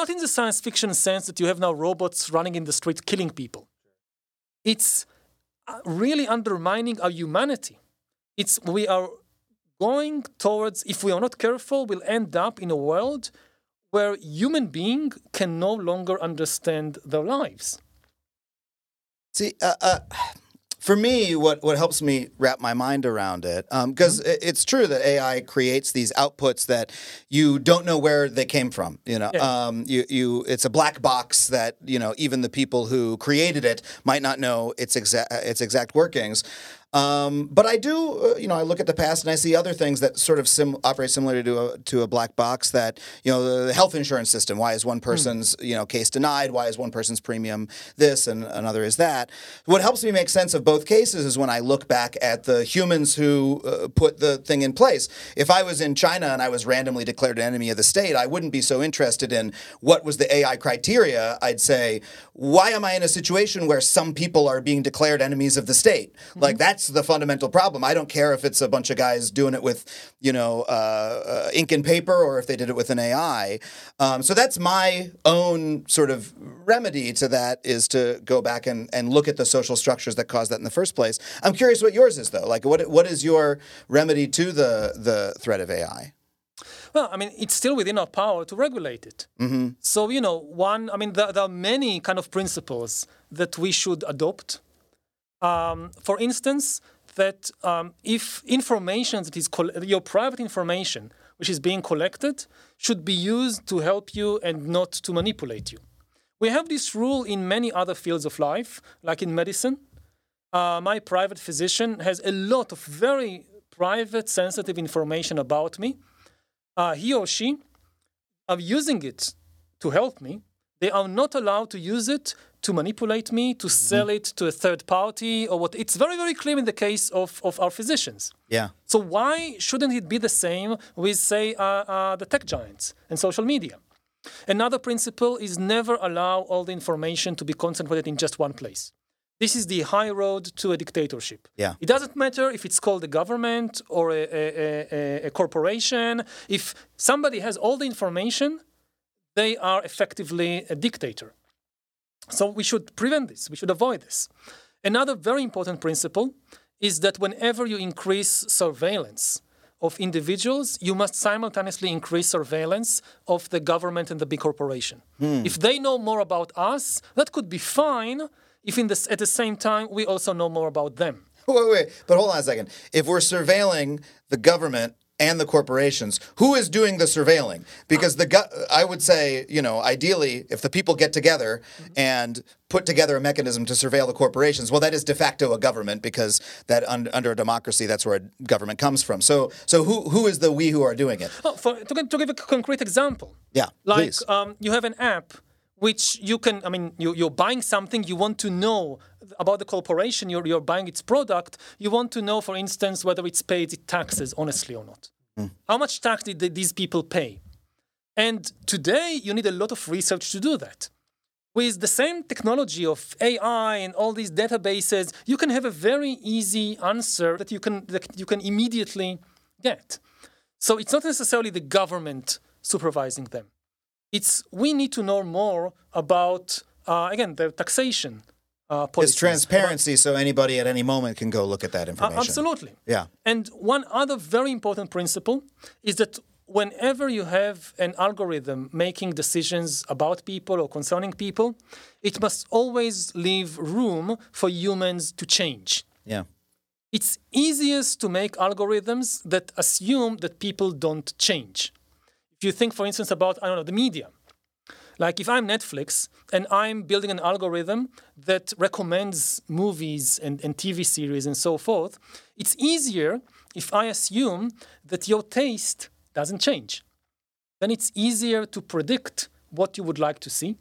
not in the science fiction sense that you have now robots running in the street killing people. It's uh, really undermining our humanity. It's we are going towards, if we are not careful, we'll end up in a world where human being can no longer understand their lives. See, uh, uh, for me, what, what helps me wrap my mind around it, because it's true that AI creates these outputs that you don't know where they came from. You know, Yeah. um, you, you it's a black box that you know even the people who created it might not know its exact its exact workings. Um, but I do, uh, you know, I look at the past and I see other things that sort of sim- operate similar to a, to a black box. That you know, the health insurance system. Why is one person's you know case denied? Why is one person's premium this and another is that? What helps me make sense of both cases is when I look back at the humans who uh, put the thing in place. If I was in China and I was randomly declared an enemy of the state, I wouldn't be so interested in what was the AI criteria. I'd say, why am I in a situation where some people are being declared enemies of the state? Like that's the fundamental problem. I don't care if it's a bunch of guys doing it with, you know, uh, uh, ink and paper or if they did it with an AI. Um, so that's my own sort of remedy to that is to go back and, and look at the social structures that caused that in the first place. I'm curious what yours is though. Like what what is your remedy to the the threat of AI? Well, I mean, it's still within our power to regulate it. So, you know, one, I mean, there, there are many kind of principles that we should adopt. Um, for instance, that um, if information that is your private information, which is being collected, should be used to help you and not to manipulate you. We have this rule in many other fields of life, like in medicine. Uh, my private physician has a lot of very private, sensitive information about me uh, he or she are using it to help me, they are not allowed to use it to manipulate me, to sell it to a third party, or what. It's very, very clear in the case of, of our physicians. Yeah. So why shouldn't it be the same with, say, uh, uh, the tech giants and social media? Another principle is never allow all the information to be concentrated in just one place. This is the high road to a dictatorship. Yeah. It doesn't matter if it's called a government or a, a, a- a, a corporation. If somebody has all the information, they are effectively a dictator. So we should prevent this. We should avoid this. Another very important principle is that whenever you increase surveillance of individuals, you must simultaneously increase surveillance of the government and the big corporation. Hmm. If they know more about us, that could be fine. If in this, at the same time we also know more about them. Wait, wait, but hold on a second. If we're surveilling the government and the corporations, who is doing the surveilling? Because the go- I would say, you know, ideally, if the people get together and put together a mechanism to surveil the corporations, well, that is de facto a government because that un- under a democracy, that's where a government comes from. So, so who who is the we who are doing it? Oh, for, to, to give a concrete example, Yeah, like please. um, you have an app which you can i mean you, you're buying something you want to know about the corporation you're, you're buying its product you want to know for instance whether it's paid its taxes honestly or not. How much tax did these people pay? And today you need a lot of research to do that. With the same technology of ai and all these databases you can have a very easy answer that you can that you can immediately get. So it's not necessarily the government supervising them. It's we need to know more about uh, again the taxation uh, It's transparency, so anybody at any moment can go look at that Uh, information. absolutely. Yeah. And one other very important principle is that whenever you have an algorithm making decisions about people or concerning people, it must always leave room for humans to change. Yeah. It's easiest to make algorithms that assume that people don't change. If you think, for instance, about I don't know the media, like if I'm Netflix and I'm building an algorithm that recommends movies and, and TV series and so forth, it's easier if I assume that your taste doesn't change. Then it's easier to predict what you would like to see.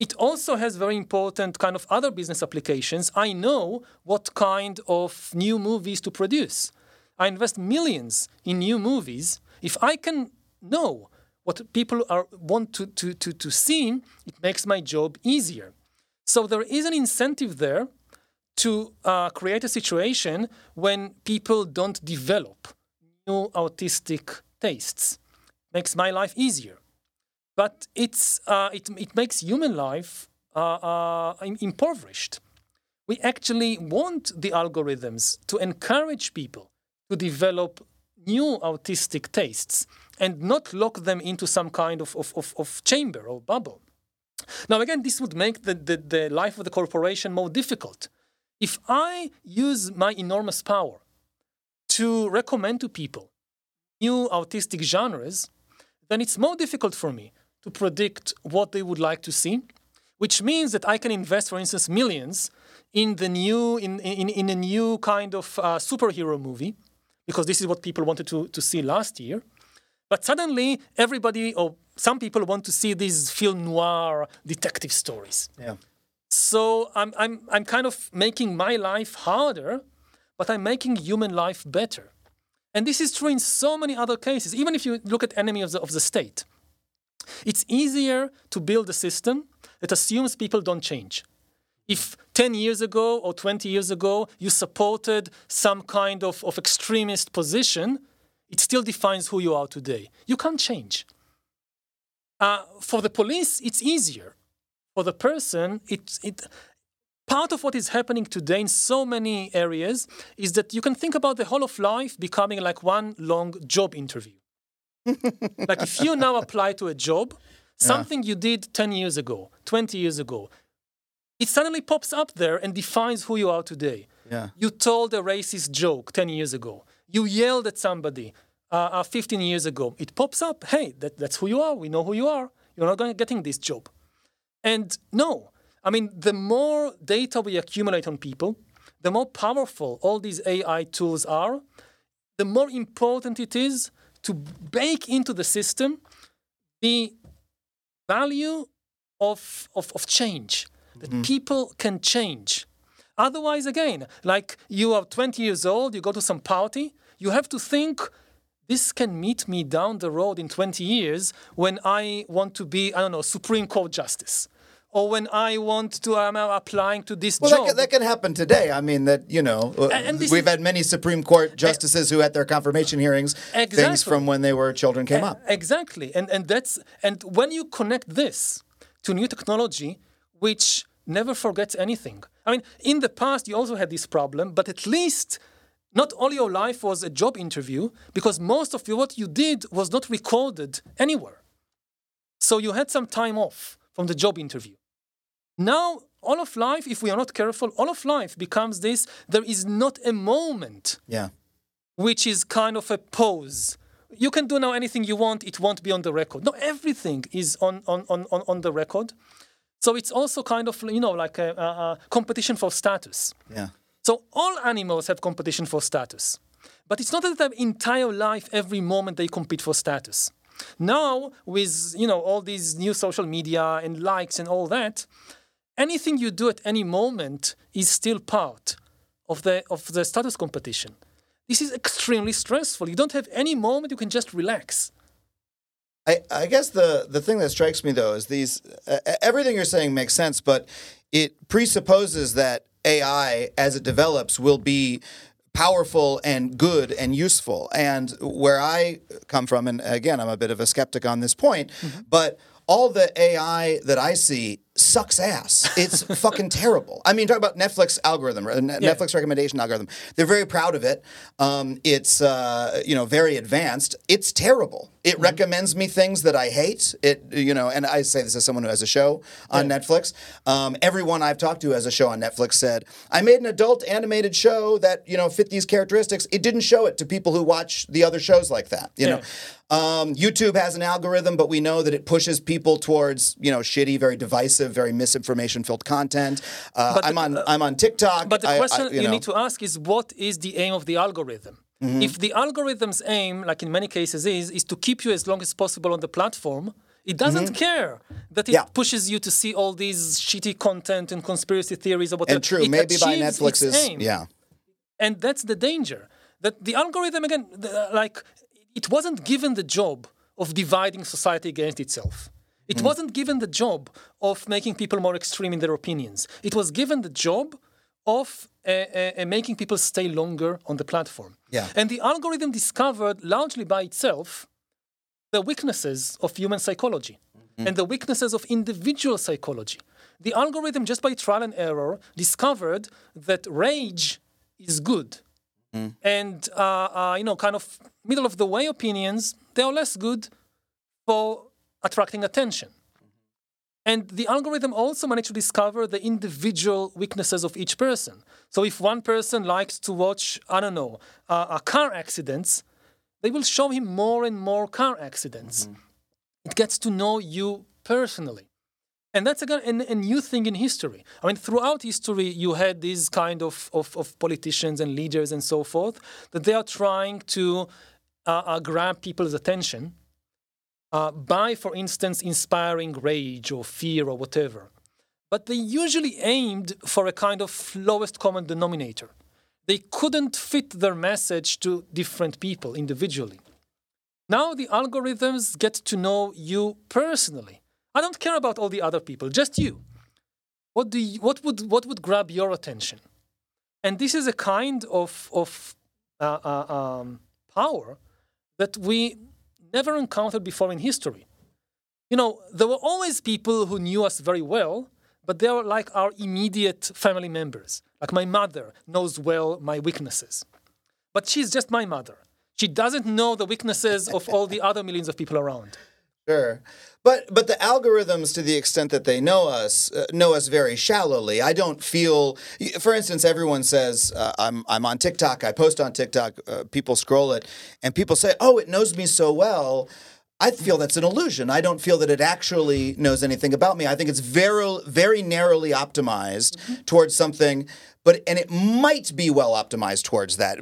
It also has very important kind of other business applications. I know what kind of new movies to produce. I invest millions in new movies. If I can know what people are want to, to, to, to see, it makes my job easier. So there is an incentive there to uh, create a situation when people don't develop new autistic tastes. Makes my life easier but it's uh, it, it makes human life uh, uh, impoverished. We actually want the algorithms to encourage people to develop new artistic tastes and not lock them into some kind of, of, of, of chamber or bubble. Now, again, this would make the, the, the life of the corporation more difficult. If I use my enormous power to recommend to people new artistic genres, then it's more difficult for me to predict what they would like to see, which means that I can invest, for instance, millions in the new in, in, in a new kind of uh, superhero movie, because this is what people wanted to, to see last year. But suddenly, everybody or some people want to see these film noir detective stories. Yeah. So I'm, I'm, I'm kind of making my life harder, but I'm making human life better. And this is true in so many other cases. Even if you look at enemy of the, of the state, it's easier to build a system that assumes people don't change. If 10 years ago or 20 years ago you supported some kind of, of extremist position, it still defines who you are today. You can't change. Uh, for the police, it's easier. For the person, it, it, part of what is happening today in so many areas is that you can think about the whole of life becoming like one long job interview. like if you now apply to a job, something you did 10 years ago, 20 years ago, it suddenly pops up there and defines who you are today. Yeah. You told a racist joke 10 years ago. You yelled at somebody uh, uh, 15 years ago. It pops up. Hey, that, that's who you are. We know who you are. You're not going to getting this job. And no, I mean, the more data we accumulate on people, the more powerful all these AI tools are, the more important it is to bake into the system the value of, of, of change, that people can change. Otherwise, again, like you are 20 years old, you go to some party, you have to think this can meet me down the road in 20 years when I want to be, I don't know, Supreme Court Justice. Or when I want to, I'm applying to this Well, that job. can, that can happen today. I mean, that you know, uh, and we've is- had many Supreme Court justices who, at their confirmation hearings, things from when they were children came up. Exactly, and and that's and when you connect this to new technology, which never forgets anything. I mean, in the past you also had this problem, but at least not all your life was a job interview because most of what you did was not recorded anywhere. So you had some time off from the job interview. Now, all of life, if we are not careful, all of life becomes this. There is not a moment Yeah. which is kind of a pose. You can do now anything you want, it won't be on the record. No, everything is on, on, on, on, on the record. So it's also kind of, you know, like a, a, competition for status. Yeah. So all animals have competition for status. But it's not that their entire life, every moment they compete for status. Now, with you know all these new social media and likes and all that, anything you do at any moment is still part of the of the status competition. This is extremely stressful. You don't have any moment you can just relax. I, I guess the, the thing that strikes me though is these uh, everything you're saying makes sense, but it presupposes that AI, as it develops, will be powerful and good and useful. And where I come from, and again, I'm a bit of a skeptic on this point, but all the AI that I see sucks ass. It's fucking terrible. I mean, talk about Netflix algorithm, uh, Ne- Yeah. Netflix recommendation algorithm. They're very proud of it. Um, it's uh, you know very advanced. It's terrible. It Mm-hmm. recommends me things that I hate. It you know, and I say this as someone who has a show on Netflix. Um, everyone I've talked to who has a show on Netflix said I made an adult animated show that you know fit these characteristics. It didn't show it to people who watch the other shows like that. You Yeah. know. Um, YouTube has an algorithm, but we know that it pushes people towards you know shitty, very divisive, very misinformation-filled content. Uh, But I'm on I'm on TikTok. But the I- I- question you, know. need to ask is what is the aim of the algorithm? Mm-hmm. If the algorithm's aim, like in many cases is, is to keep you as long as possible on the platform, it doesn't care that it Mm-hmm. Yeah. pushes you to see all these shitty content and conspiracy theories or whatever. and true, It maybe by Netflix's aim. yeah. And that's the danger. That the algorithm, again, the, like, it wasn't given the job of dividing society against itself. It Mm. wasn't given the job of making people more extreme in their opinions. It was given the job of uh, uh, making people stay longer on the platform. Yeah. And the algorithm discovered largely by itself the weaknesses of human psychology and the weaknesses of individual psychology. The algorithm, just by trial and error, discovered that rage is good. And, uh, uh, you know, kind of middle of the way opinions, they are less good for attracting attention. And the algorithm also managed to discover the individual weaknesses of each person. So if one person likes to watch, I don't know, uh, uh, car accidents, they will show him more and more car accidents. It gets to know you personally. And that's again a, a new thing in history. I mean, throughout history, you had these kind of, of, of politicians and leaders and so forth that they are trying to uh, uh, grab people's attention uh, by, for instance, inspiring rage or fear or whatever. But they usually aimed for a kind of lowest common denominator. They couldn't fit their message to different people individually. Now the algorithms get to know you personally. I don't care about all the other people, just you. What do you, what would what would grab your attention? And this is a kind of of uh, uh, um, power that we never encountered before in history. You know, there were always people who knew us very well, but they were like our immediate family members. Like my mother knows well my weaknesses, but she's just my mother. She doesn't know the weaknesses of all the other millions of people around. Sure, but but the algorithms, to the extent that they know us, uh, know us very shallowly. I don't feel, for instance, everyone says uh, I'm I'm on TikTok. I post on TikTok. Uh, people scroll it, and people say, "Oh, it knows me so well." I feel that's an illusion. I don't feel that it actually knows anything about me. I think it's very very narrowly optimized towards something. But and it might be well optimized towards that,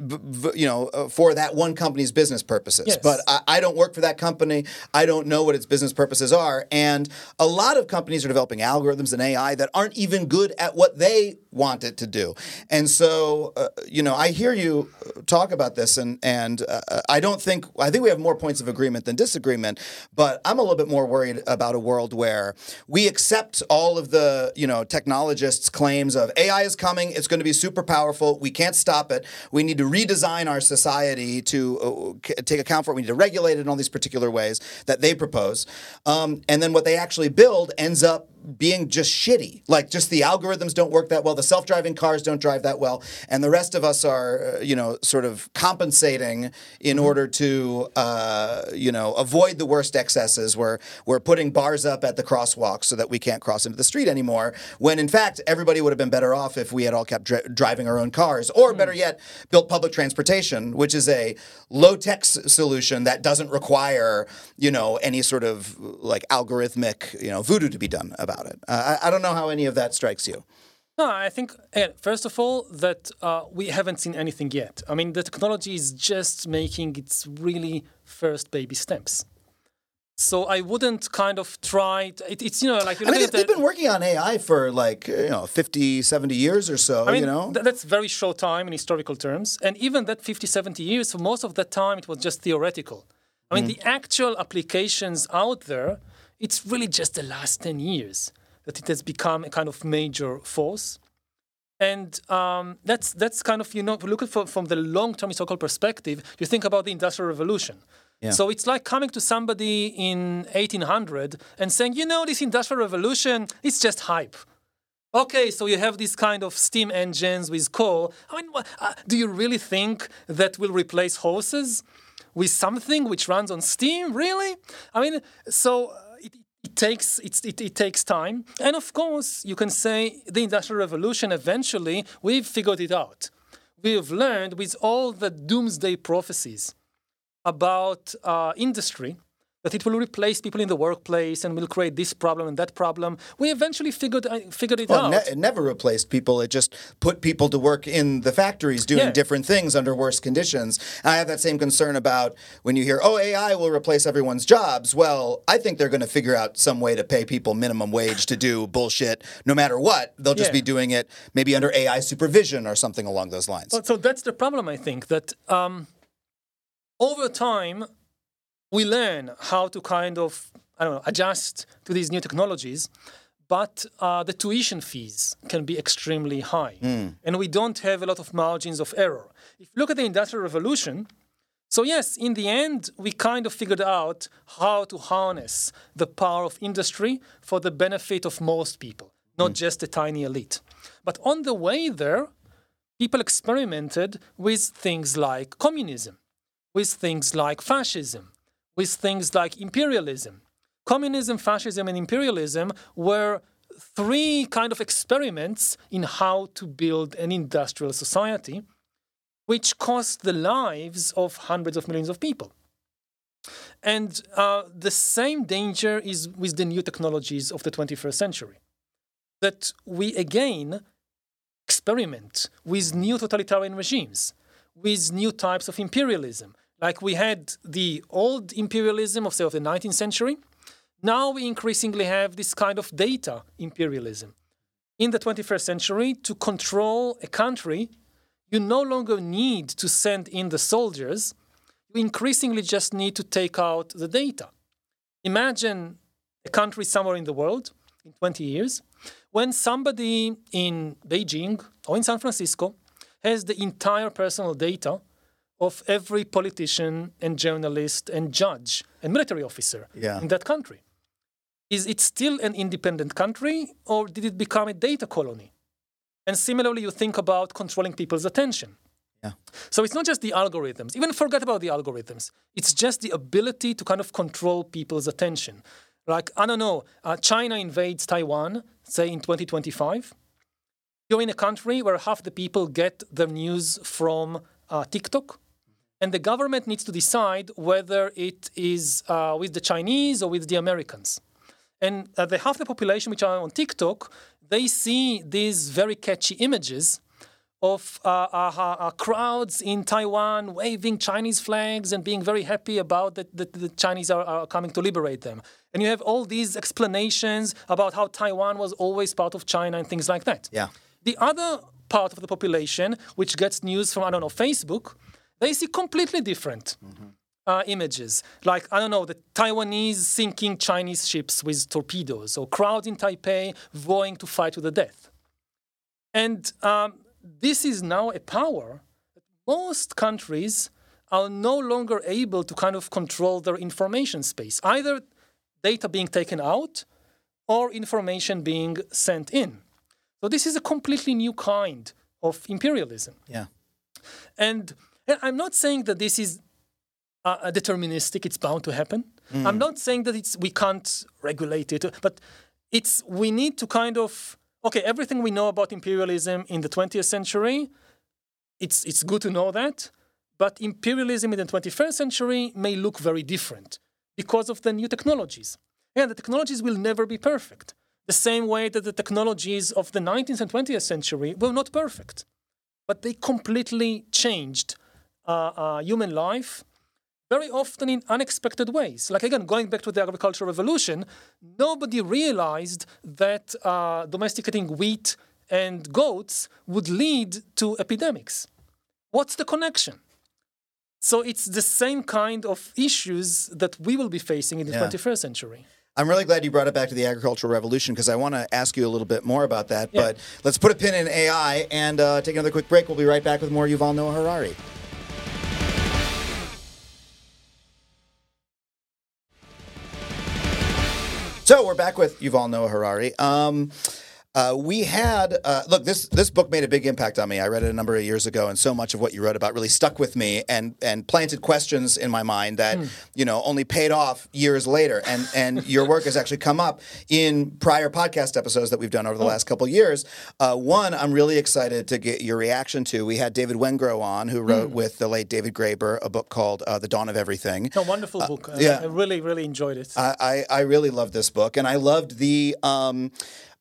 you know, uh, for that one company's business purposes. Yes. But I, I don't work for that company. I don't know what its business purposes are. And a lot of companies are developing algorithms and AI that aren't even good at what they want it to do. And so, uh, you know, I hear you talk about this, and and uh, I don't think I think we have more points of agreement than disagreement. But I'm a little bit more worried about a world where we accept all of the you know technologists' claims of AI is coming. It's going to be super powerful. We can't stop it. We need to redesign our society to uh, take account for it. We need to regulate it in all these particular ways that they propose. Um, and then what they actually build ends up being just shitty. Like just the algorithms don't work that well, the self-driving cars don't drive that well, and the rest of us are, uh, you know, sort of compensating in order to, uh, you know, avoid the worst excesses. Where we're putting bars up at the crosswalk so that we can't cross into the street anymore. When in fact everybody would have been better off if we had all kept dri- driving our own cars, or better yet, built public transportation, which is a low-tech s- solution that doesn't require, you know, any sort of like algorithmic, you know, voodoo to be done about it. Uh, I, I don't know how any of that strikes you. No, I think again, first of all that uh, we haven't seen anything yet. I mean, the technology is just making its really first baby steps. So I wouldn't kind of try. To, it, it's you know like you're I mean, they've the, been working on AI for like, you know, 50, 70 years or so, I mean, you know? th- that's very short time in historical terms. And even that 50, 70 years, for most of that time, it was just theoretical. I mean, the actual applications out there, it's really just the last 10 years that it has become a kind of major force. And um, that's, that's kind of, you know, look at from, from the long term historical perspective, you think about the Industrial Revolution. So it's like coming to somebody in 1800 and saying, you know, this Industrial Revolution, it's just hype. Okay, so you have these kind of steam engines with coal. I mean, uh, do you really think that will replace horses with something which runs on steam? Really? I mean, so it, takes it, it takes time, and of course, you can say the industrial revolution. Eventually, we've figured it out. We've learned with all the doomsday prophecies about uh, industry that it will replace people in the workplace and will create this problem and that problem. We eventually figured uh, figured it Well, out. ne- it never replaced people. It just put people to work in the factories doing Yeah. different things under worse conditions. I have that same concern about when you hear, oh, AI will replace everyone's jobs. Well, I think they're going to figure out some way to pay people minimum wage to do bullshit no matter what. They'll just Yeah. be doing it maybe under AI supervision or something along those lines. So, so that's the problem, I think, that um, over time we learn how to kind of I don't know adjust to these new technologies, but uh, the tuition fees can be extremely high, and we don't have a lot of margins of error. If you look at the Industrial Revolution, so yes, in the end, we kind of figured out how to harness the power of industry for the benefit of most people, not just a tiny elite. But on the way there, people experimented with things like communism, with things like fascism, with things like imperialism. Communism, fascism, and imperialism were three kind of experiments in how to build an industrial society, which cost the lives of hundreds of millions of people. And uh, the same danger is with the new technologies of the 21st century. That we again experiment with new totalitarian regimes, with new types of imperialism. Like we had the old imperialism of, say, of the 19th century. Now we increasingly have this kind of data imperialism. In the 21st century, to control a country, you no longer need to send in the soldiers. You increasingly just need to take out the data. Imagine a country somewhere in the world in 20 years when somebody in Beijing or in San Francisco has the entire personal data of every politician and journalist and judge and military officer Yeah. in that country. Is it still an independent country or did it become a data colony? And similarly, you think about controlling people's attention. Yeah. So it's not just the algorithms, even forget about the algorithms. It's just the ability to kind of control people's attention. Like, I don't know, uh, China invades Taiwan, say in 2025. You're in a country where half the people get their news from uh, TikTok. And the government needs to decide whether it is uh, with the Chinese or with the Americans. And uh, the half the population which are on TikTok, they see these very catchy images of uh, uh, uh, crowds in Taiwan waving Chinese flags and being very happy about that, that the Chinese are, are coming to liberate them. And you have all these explanations about how Taiwan was always part of China and things like that. Yeah. The other part of the population, which gets news from, I don't know, Facebook, they see completely different uh, images. Like, I don't know, the Taiwanese sinking Chinese ships with torpedoes, or crowds in Taipei vowing to fight to the death. And um, this is now a power that most countries are no longer able to kind of control their information space, either data being taken out or information being sent in. So this is a completely new kind of imperialism. Yeah. And and I'm not saying that this is uh, deterministic; it's bound to happen. I'm not saying that it's we can't regulate it, but it's we need to kind of okay. Everything we know about imperialism in the 20th century, it's it's good to know that, but imperialism in the 21st century may look very different because of the new technologies. And the technologies will never be perfect. The same way that the technologies of the 19th and 20th century were not perfect but they completely changed human life very often in unexpected ways. Like again, going back to the agricultural revolution, nobody realized that uh, domesticating wheat and goats would lead to epidemics. What's the connection? So it's the same kind of issues that we will be facing in the Yeah. 21st century. I'm really glad you brought it back to the agricultural revolution because I want to ask you a little bit more about that. Yeah. But let's put a pin in AI and uh, take another quick break. We'll be right back with more Yuval Noah Harari. So we're back with Yuval Noah Harari. Um, uh, we had uh, look this this book made a big impact on me. I read it a number of years ago, and so much of what you wrote about really stuck with me and and planted questions in my mind that you know only paid off years later. And and your work has actually come up in prior podcast episodes that we've done over the last couple of years. Uh, one, I'm really excited to get your reaction to. We had David Wengrow on, who wrote with the late David Graeber a book called uh, The Dawn of Everything. It's A wonderful book. Yeah. I really, really enjoyed it. I, I, I really loved this book, and I loved the um,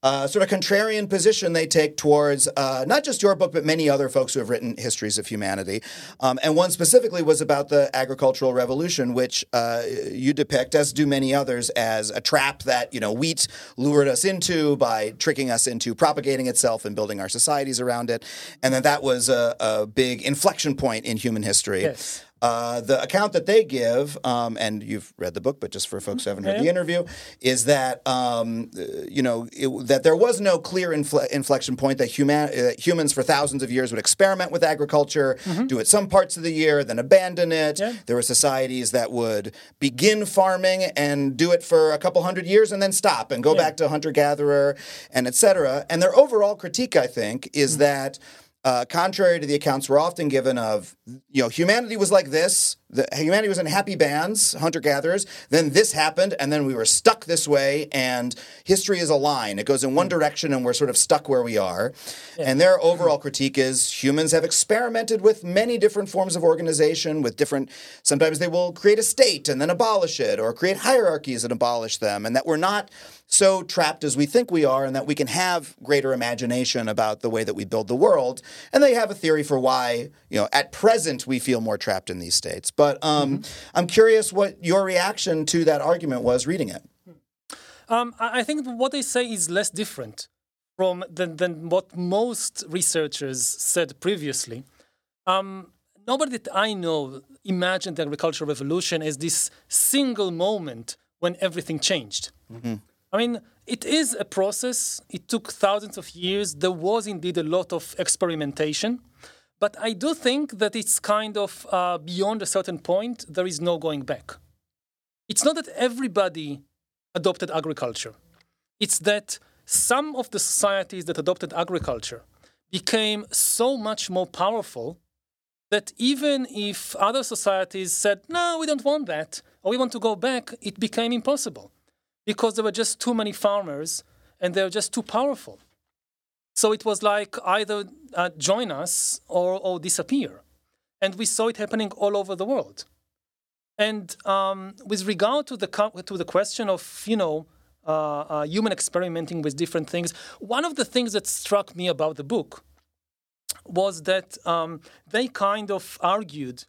uh, sort of contrarian position they take towards uh, not just your book, but many other folks who have written histories of humanity. Um, and one specifically was about the agricultural revolution, which uh, you depict, as do many others, as a trap that you know wheat lured us into by tricking us into propagating itself and building our societies around it, and that that was a, a big inflection point in human history. Yes. Uh, the account that they give, um, and you've read the book, but just for folks who haven't heard the interview, is that um, you know it, that there was no clear infle- inflection point that human, uh, humans for thousands of years would experiment with agriculture, do it some parts of the year, then abandon it. Yeah. There were societies that would begin farming and do it for a couple hundred years and then stop and go back to hunter gatherer and et cetera. And their overall critique, I think, is that. Uh, contrary to the accounts we're often given of, you know, humanity was like this. The, humanity was in happy bands, hunter gatherers. Then this happened, and then we were stuck this way. And history is a line; it goes in one hmm. direction, and we're sort of stuck where we are. And their overall critique is humans have experimented with many different forms of organization, with different. Sometimes they will create a state and then abolish it, or create hierarchies and abolish them, and that we're not so trapped as we think we are, and that we can have greater imagination about the way that we build the world. And they have a theory for why, you know, at present we feel more trapped in these states. But um, I'm curious what your reaction to that argument was reading it. Um, I think what they say is less different from than, than what most researchers said previously. Um, nobody that I know imagined the agricultural revolution as this single moment when everything changed. I mean, it is a process. It took thousands of years. There was indeed a lot of experimentation. But I do think that it's kind of uh, beyond a certain point, there is no going back. It's not that everybody adopted agriculture. It's that some of the societies that adopted agriculture became so much more powerful that even if other societies said, no, we don't want that, or we want to go back, it became impossible because there were just too many farmers and they're just too powerful. So it was like either uh, join us or, or disappear. And we saw it happening all over the world. And um, with regard to the to the question of you know uh, uh, human experimenting with different things, one of the things that struck me about the book was that um, they kind of argued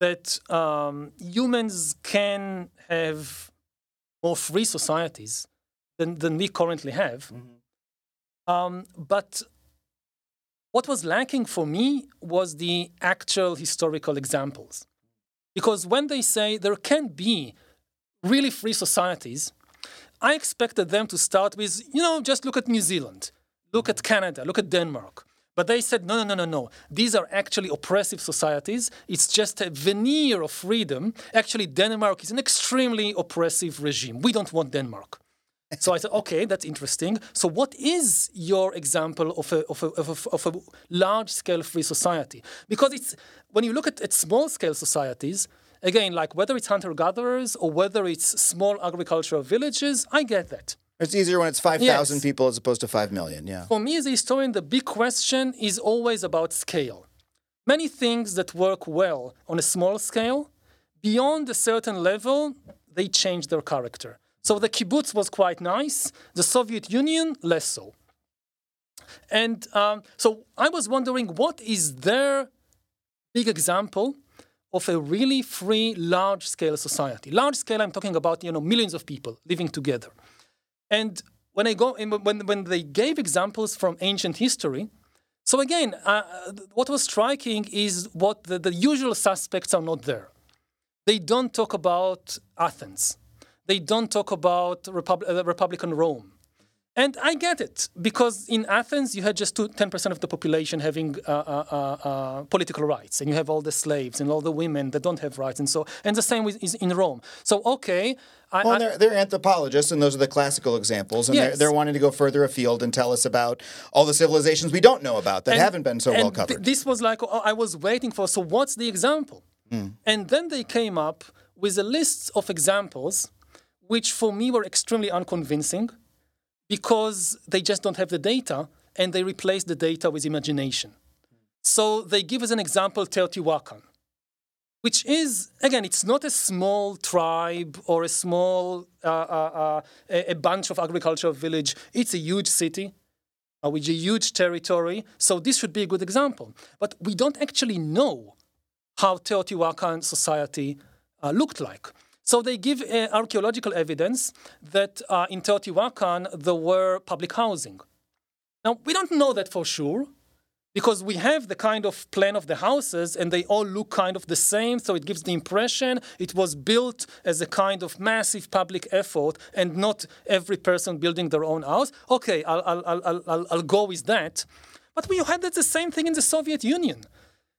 that um, humans can have more free societies than, than we currently have. Um, but what was lacking for me was the actual historical examples. Because when they say there can be really free societies, I expected them to start with, you know, just look at New Zealand, look at Canada, look at Denmark. But they said, no, no, no, no, no. These are actually oppressive societies. It's just a veneer of freedom. Actually, Denmark is an extremely oppressive regime. We don't want Denmark. So I said, okay, that's interesting. So what is your example of a, of a, of a, of a large-scale free society? Because it's when you look at, at small-scale societies, again, like whether it's hunter-gatherers or whether it's small agricultural villages, I get that. It's easier when it's 5,000 Yes. people as opposed to 5 million, yeah. For me as a historian, the big question is always about scale. Many things that work well on a small scale, beyond a certain level, they change their character. So the kibbutz was quite nice, the Soviet Union, less so. And um, so I was wondering what is their big example of a really free, large scale society? Large scale, I'm talking about you know millions of people living together. And when I go, when when they gave examples from ancient history, so again, uh, what was striking is what the, the usual suspects are not there. They don't talk about Athens. They don't talk about Repub- uh, Republican Rome. And I get it, because in Athens you had just two, 10% of the population having uh, uh, uh, uh, political rights, and you have all the slaves and all the women that don't have rights, and so and the same with, is in Rome. So okay, I, Well, I- they're, they're anthropologists, and those are the classical examples. And they're, they're wanting to go further afield and tell us about all the civilizations we don't know about that And- haven't been so well th- covered. this was like oh, I was waiting for. So what's the example? And then they came up with a list of examples, which for me were extremely unconvincing, because they just don't have the data, and they replace the data with imagination. So they give us an example, Teotihuacan, which is again, it's not a small tribe or a small uh, uh, uh, a, bunch of agricultural village. It's a huge city uh, with a huge territory. So this should be a good example. But we don't actually know how Teotihuacan society uh, looked like. So they give uh, archaeological evidence that uh, in Teotihuacan there were public housing. Now we don't know that for sure because we have the kind of plan of the houses and they all look kind of the same so it gives the impression it was built as a kind of massive public effort and not every person building their own house. Okay i'll, I'll, I'll, I'll, I'll go with that. But we had the same thing in the soviet union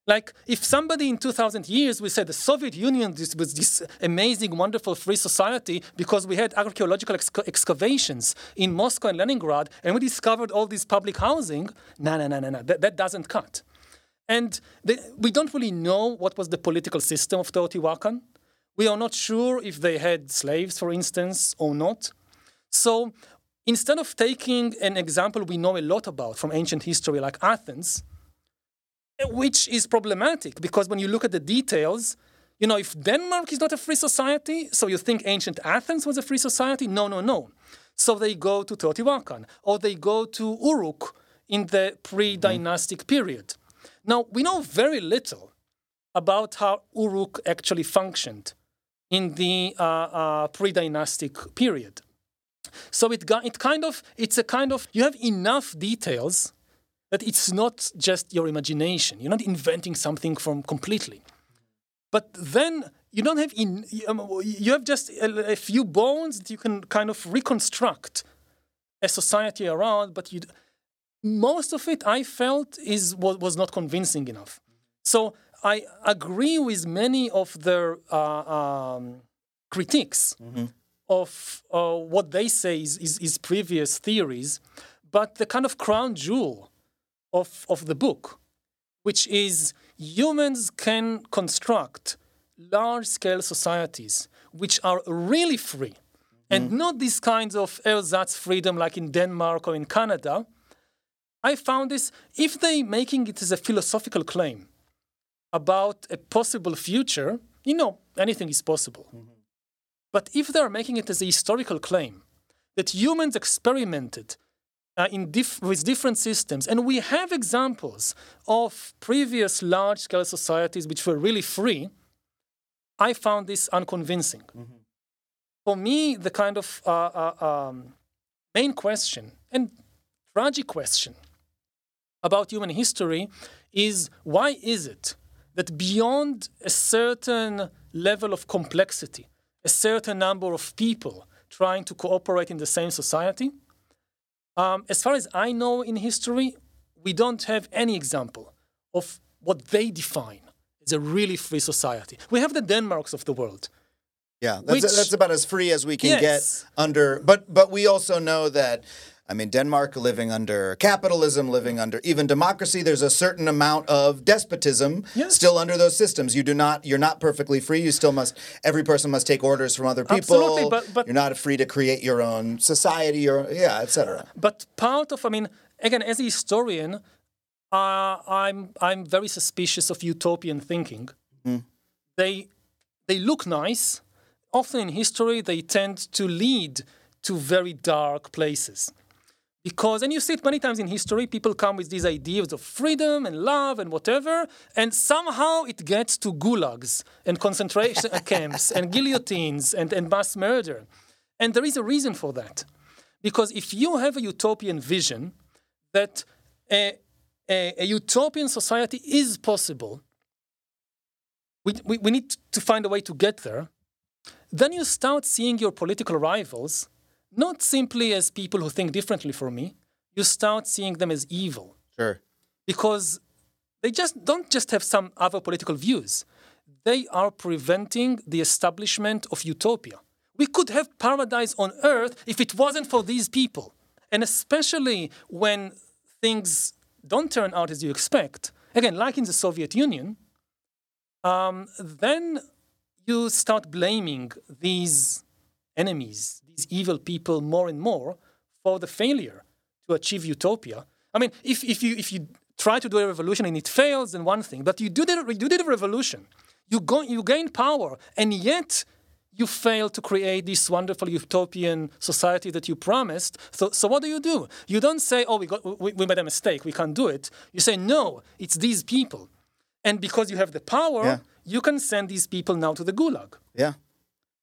like if somebody in 2000 years we said the soviet union this was this amazing wonderful free society because we had archaeological exca- excavations in moscow and leningrad and we discovered all this public housing no no no no no that, that doesn't cut. And we don't really know what was the political system of teotihuacan. We are not sure if they had slaves for instance or not. So instead of taking an example we know a lot about from ancient history like athens which is problematic because when you look at the details, you know, if Denmark is not a free society, so you think ancient Athens was a free society? No, no, no. So they go to Teotihuacan or they go to Uruk in the pre dynastic period. Now, we know very little about how Uruk actually functioned in the uh, uh, pre dynastic period. So it, it kind of, it's a kind of, you have enough details that it's not just your imagination. You're not inventing something from completely. But then you don't have in um, you have just a, a few bones that you can kind of reconstruct a society around. But you, most of it I felt is was, was not convincing enough. So I agree with many of their uh, um, critiques of uh, what they say is, is, is previous theories, but the kind of crown jewel of, of the book, which is humans can construct large scale societies which are really free and mm-hmm. not these kinds of oh, ersatz freedom like in Denmark or in Canada. I found this, if they making it as a philosophical claim about a possible future, you know, anything is possible. Mm-hmm. But if they're making it as a historical claim that humans experimented uh, in with different systems, and we have examples of previous large-scale societies which were really free, I found this unconvincing. For me, the kind of uh, uh, um, main question and tragic question about human history is why is it that beyond a certain level of complexity, a certain number of people trying to cooperate in the same society, um, as far as I know in history, we don't have any example of what they define as a really free society. We have the Denmarks of the world. Yeah, that's, Which- that's about as free as we can Yes. get under. But but we also know that. I mean, Denmark living under capitalism, living under even democracy. There's a certain amount of despotism Yes. still under those systems. You do not. You're not perfectly free. You still must. Every person must take orders from other people. Absolutely, but- but- you're not free to create your own society or yeah, etc. But part of, I mean, again, as a historian, uh, I'm I'm very suspicious of utopian thinking. They they look nice. Often in history, they tend to lead to very dark places. Because, and you see it many times in history, people come with these ideas of freedom and love and whatever, and somehow it gets to gulags and concentration uh, camps and guillotines and, and mass murder. And there is a reason for that. Because if you have a utopian vision that a, a, a utopian society is possible, we, we, we need to find a way to get there, then you start seeing your political rivals not simply as people who think differently from me, you start seeing them as evil Sure. because they just don't just have some other political views. They are preventing the establishment of utopia. We could have paradise on earth if it wasn't for these people. And especially when things don't turn out as you expect, again, like in the Soviet Union, um, then you start blaming these enemies, these evil people, more and more for the failure to achieve utopia. I mean, if, if, you, if you try to do a revolution and it fails, then one thing, but you do the, you did a revolution, you, go, you gain power, and yet you fail to create this wonderful utopian society that you promised. So, so what do you do? You don't say, oh, we, got, we, we made a mistake, we can't do it. You say, no, it's these people. And because you have the power, Yeah. you can send these people now to the gulag. Yeah.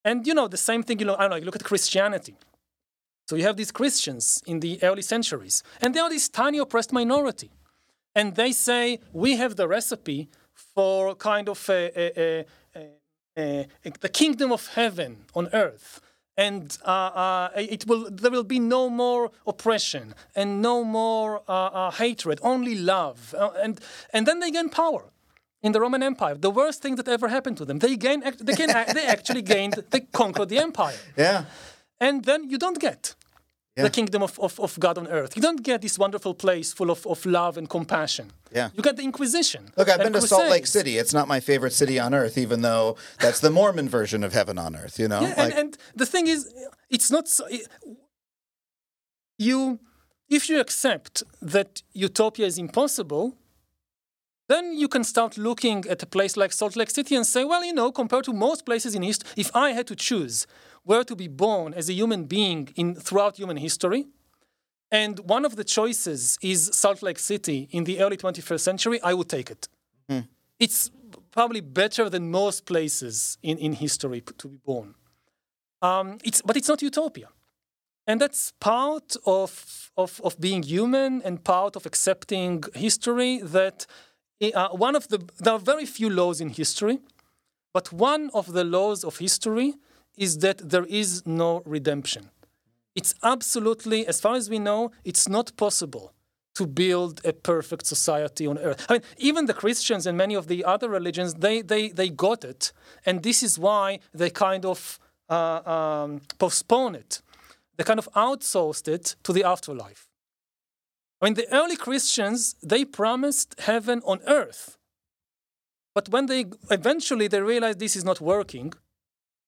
And you know, the same thing, you know, I don't know, you look at Christianity. So you have these Christians in the early centuries, and they are this tiny oppressed minority. And they say, we have the recipe for kind of a, a, a, the kingdom of heaven on earth. And uh, uh, it will, there will be no more oppression and no more uh, uh, hatred, only love. Uh, and, and then they gain power in the Roman Empire. The worst thing that ever happened to them. They gain, they, they actually gained, they conquered the empire. Yeah. And then you don't get Yeah. the kingdom of, of, of God on earth. You don't get this wonderful place full of, of love and compassion. Yeah. You get the Inquisition. Look, I've been to Salt Lake City. It's not my favorite city on earth, even though that's the Mormon version of heaven on earth. You know, Yeah, and, and the thing is, it's not so. it- you, if you accept that utopia is impossible, then you can start looking at a place like Salt Lake City and say, well, you know, compared to most places in history, if I had to choose where to be born as a human being in throughout human history, and one of the choices is Salt Lake City in the early 21st century, I would take it. It's probably better than most places in, in history to be born. Um, it's, but it's not utopia. And that's part of, of, of being human and part of accepting history that uh, one of the, there are very few laws in history, but one of the laws of history is that there is no redemption. It's absolutely, as far as we know, it's not possible to build a perfect society on earth. I mean, even the Christians and many of the other religions, they, they, they got it. And this is why they kind of uh, um, postpone it. They kind of outsourced it to the afterlife. I mean, the early Christians, they promised heaven on earth. But when they eventually they realized this is not working,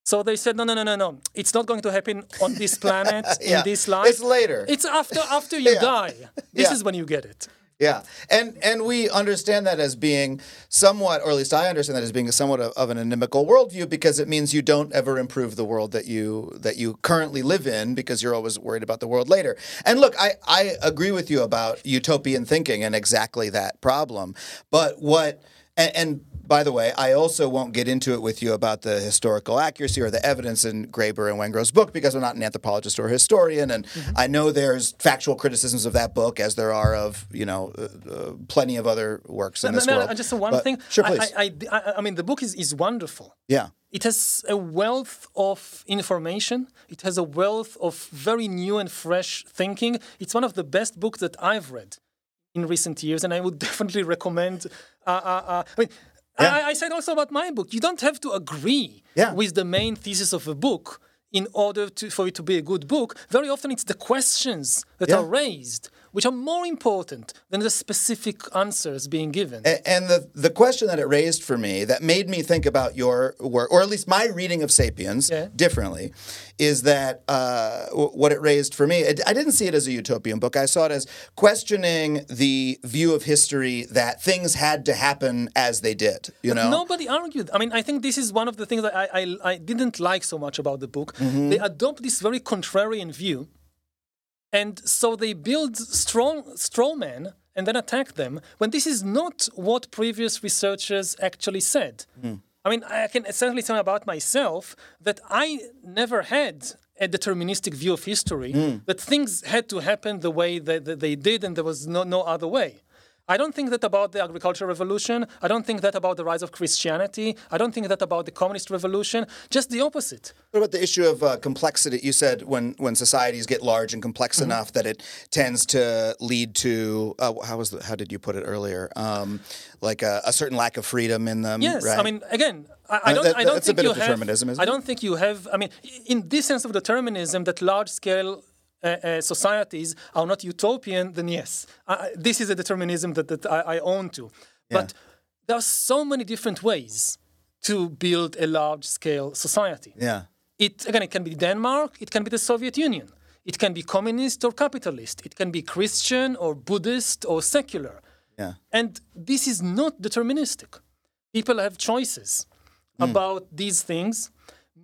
so they said, no, no, no, no, no. It's not going to happen on this planet, Yeah. in this life. It's later. It's after after you Yeah. die. This Yeah. is when you get it. Yeah, and and we understand that as being somewhat, or at least I understand that as being somewhat of, of an inimical worldview because it means you don't ever improve the world that you that you currently live in because you're always worried about the world later. And look, I I agree with you about utopian thinking and exactly that problem. But what and, and by the way, I also won't get into it with you about the historical accuracy or the evidence in Graeber and Wengrow's book because I'm not an anthropologist or historian, and I know there's factual criticisms of that book as there are of you know uh, uh, plenty of other works in No, this no, no, world. just one But- thing. Sure, I- please. I, I, I, I mean, the book is, is wonderful. yeah, It has a wealth of information. It has a wealth of very new and fresh thinking. It's one of the best books that I've read in recent years, and I would definitely recommend. Uh, uh, uh, I mean, Yeah. I, I said also about my book. You don't have to agree Yeah. with the main thesis of a book in order to, for it to be a good book. Very often, it's the questions that Yeah. are raised which are more important than the specific answers being given. A- And the the question that it raised for me that made me think about your work, or at least my reading of *Sapiens* Yeah. differently, is that uh, w- what it raised for me. It, I didn't see it as a utopian book. I saw it as questioning the view of history that things had to happen as they did. You know, Nobody argued. I mean, I think this is one of the things that I, I, I didn't like so much about the book. Mm-hmm. They adopt this very contrarian view, and so they build strong straw men and then attack them when this is not what previous researchers actually said. Mm. I mean, I can certainly say about myself that I never had a deterministic view of history, Mm. that things had to happen the way that, that they did and there was no, no other way. I don't think that about the agricultural revolution. I don't think that about the rise of Christianity. I don't think that about the communist revolution. Just the opposite. What about the issue of uh, complexity? You said when, when societies get large and complex Mm-hmm. enough that it tends to lead to uh, how was the, how did you put it earlier? Um, like a, a certain lack of freedom in them. Yes, right? I mean, again, I, I Uh, don't, that- I don't that's a think bit you have. I don't think you have. I mean, in this sense of determinism, that large-scale uh, uh, Uh, uh, societies are not utopian. Then yes, I, this is a determinism that, that I, I own to. But there are so many different ways to build a large-scale society. yeah. It again, it can be Denmark, it can be the Soviet Union, it can be communist or capitalist, it can be Christian or Buddhist or secular. Yeah. And this is not deterministic. People have choices hmm. about these things.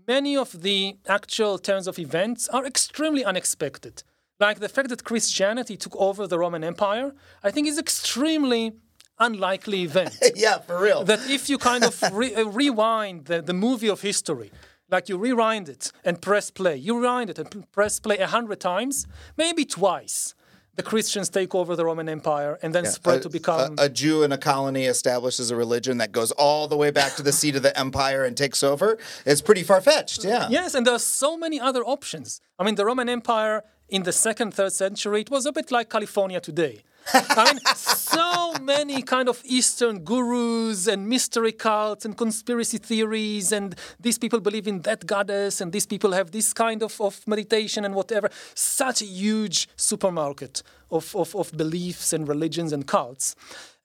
Many of the actual turns of events are extremely unexpected. Like the fact that Christianity took over the Roman Empire, I think is extremely unlikely event Yeah, for real. that if you kind of re- uh, rewind the, the movie of history, like you rewind it and press play, you rewind it and press play a hundred times, maybe twice, the Christians take over the Roman Empire and then spread to become. a, a Jew in a colony establishes a religion that goes all the way back to the seat of the empire and takes over. It's pretty far fetched. Yeah. yes, and there are so many other options. I mean, the Roman Empire in the second, third century, it was a bit like California today. I mean, so many kind of Eastern gurus and mystery cults and conspiracy theories, and these people believe in that goddess, and these people have this kind of, of meditation and whatever. Such a huge supermarket of, of, of beliefs and religions and cults.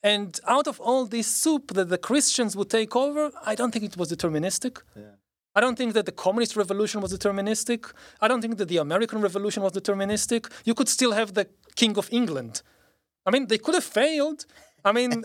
And out of all this soup that the Christians would take over, I don't think it was deterministic. I don't think that the communist revolution was deterministic. I don't think that the American revolution was deterministic. You could still have the King of England. I mean, they could have failed. I mean,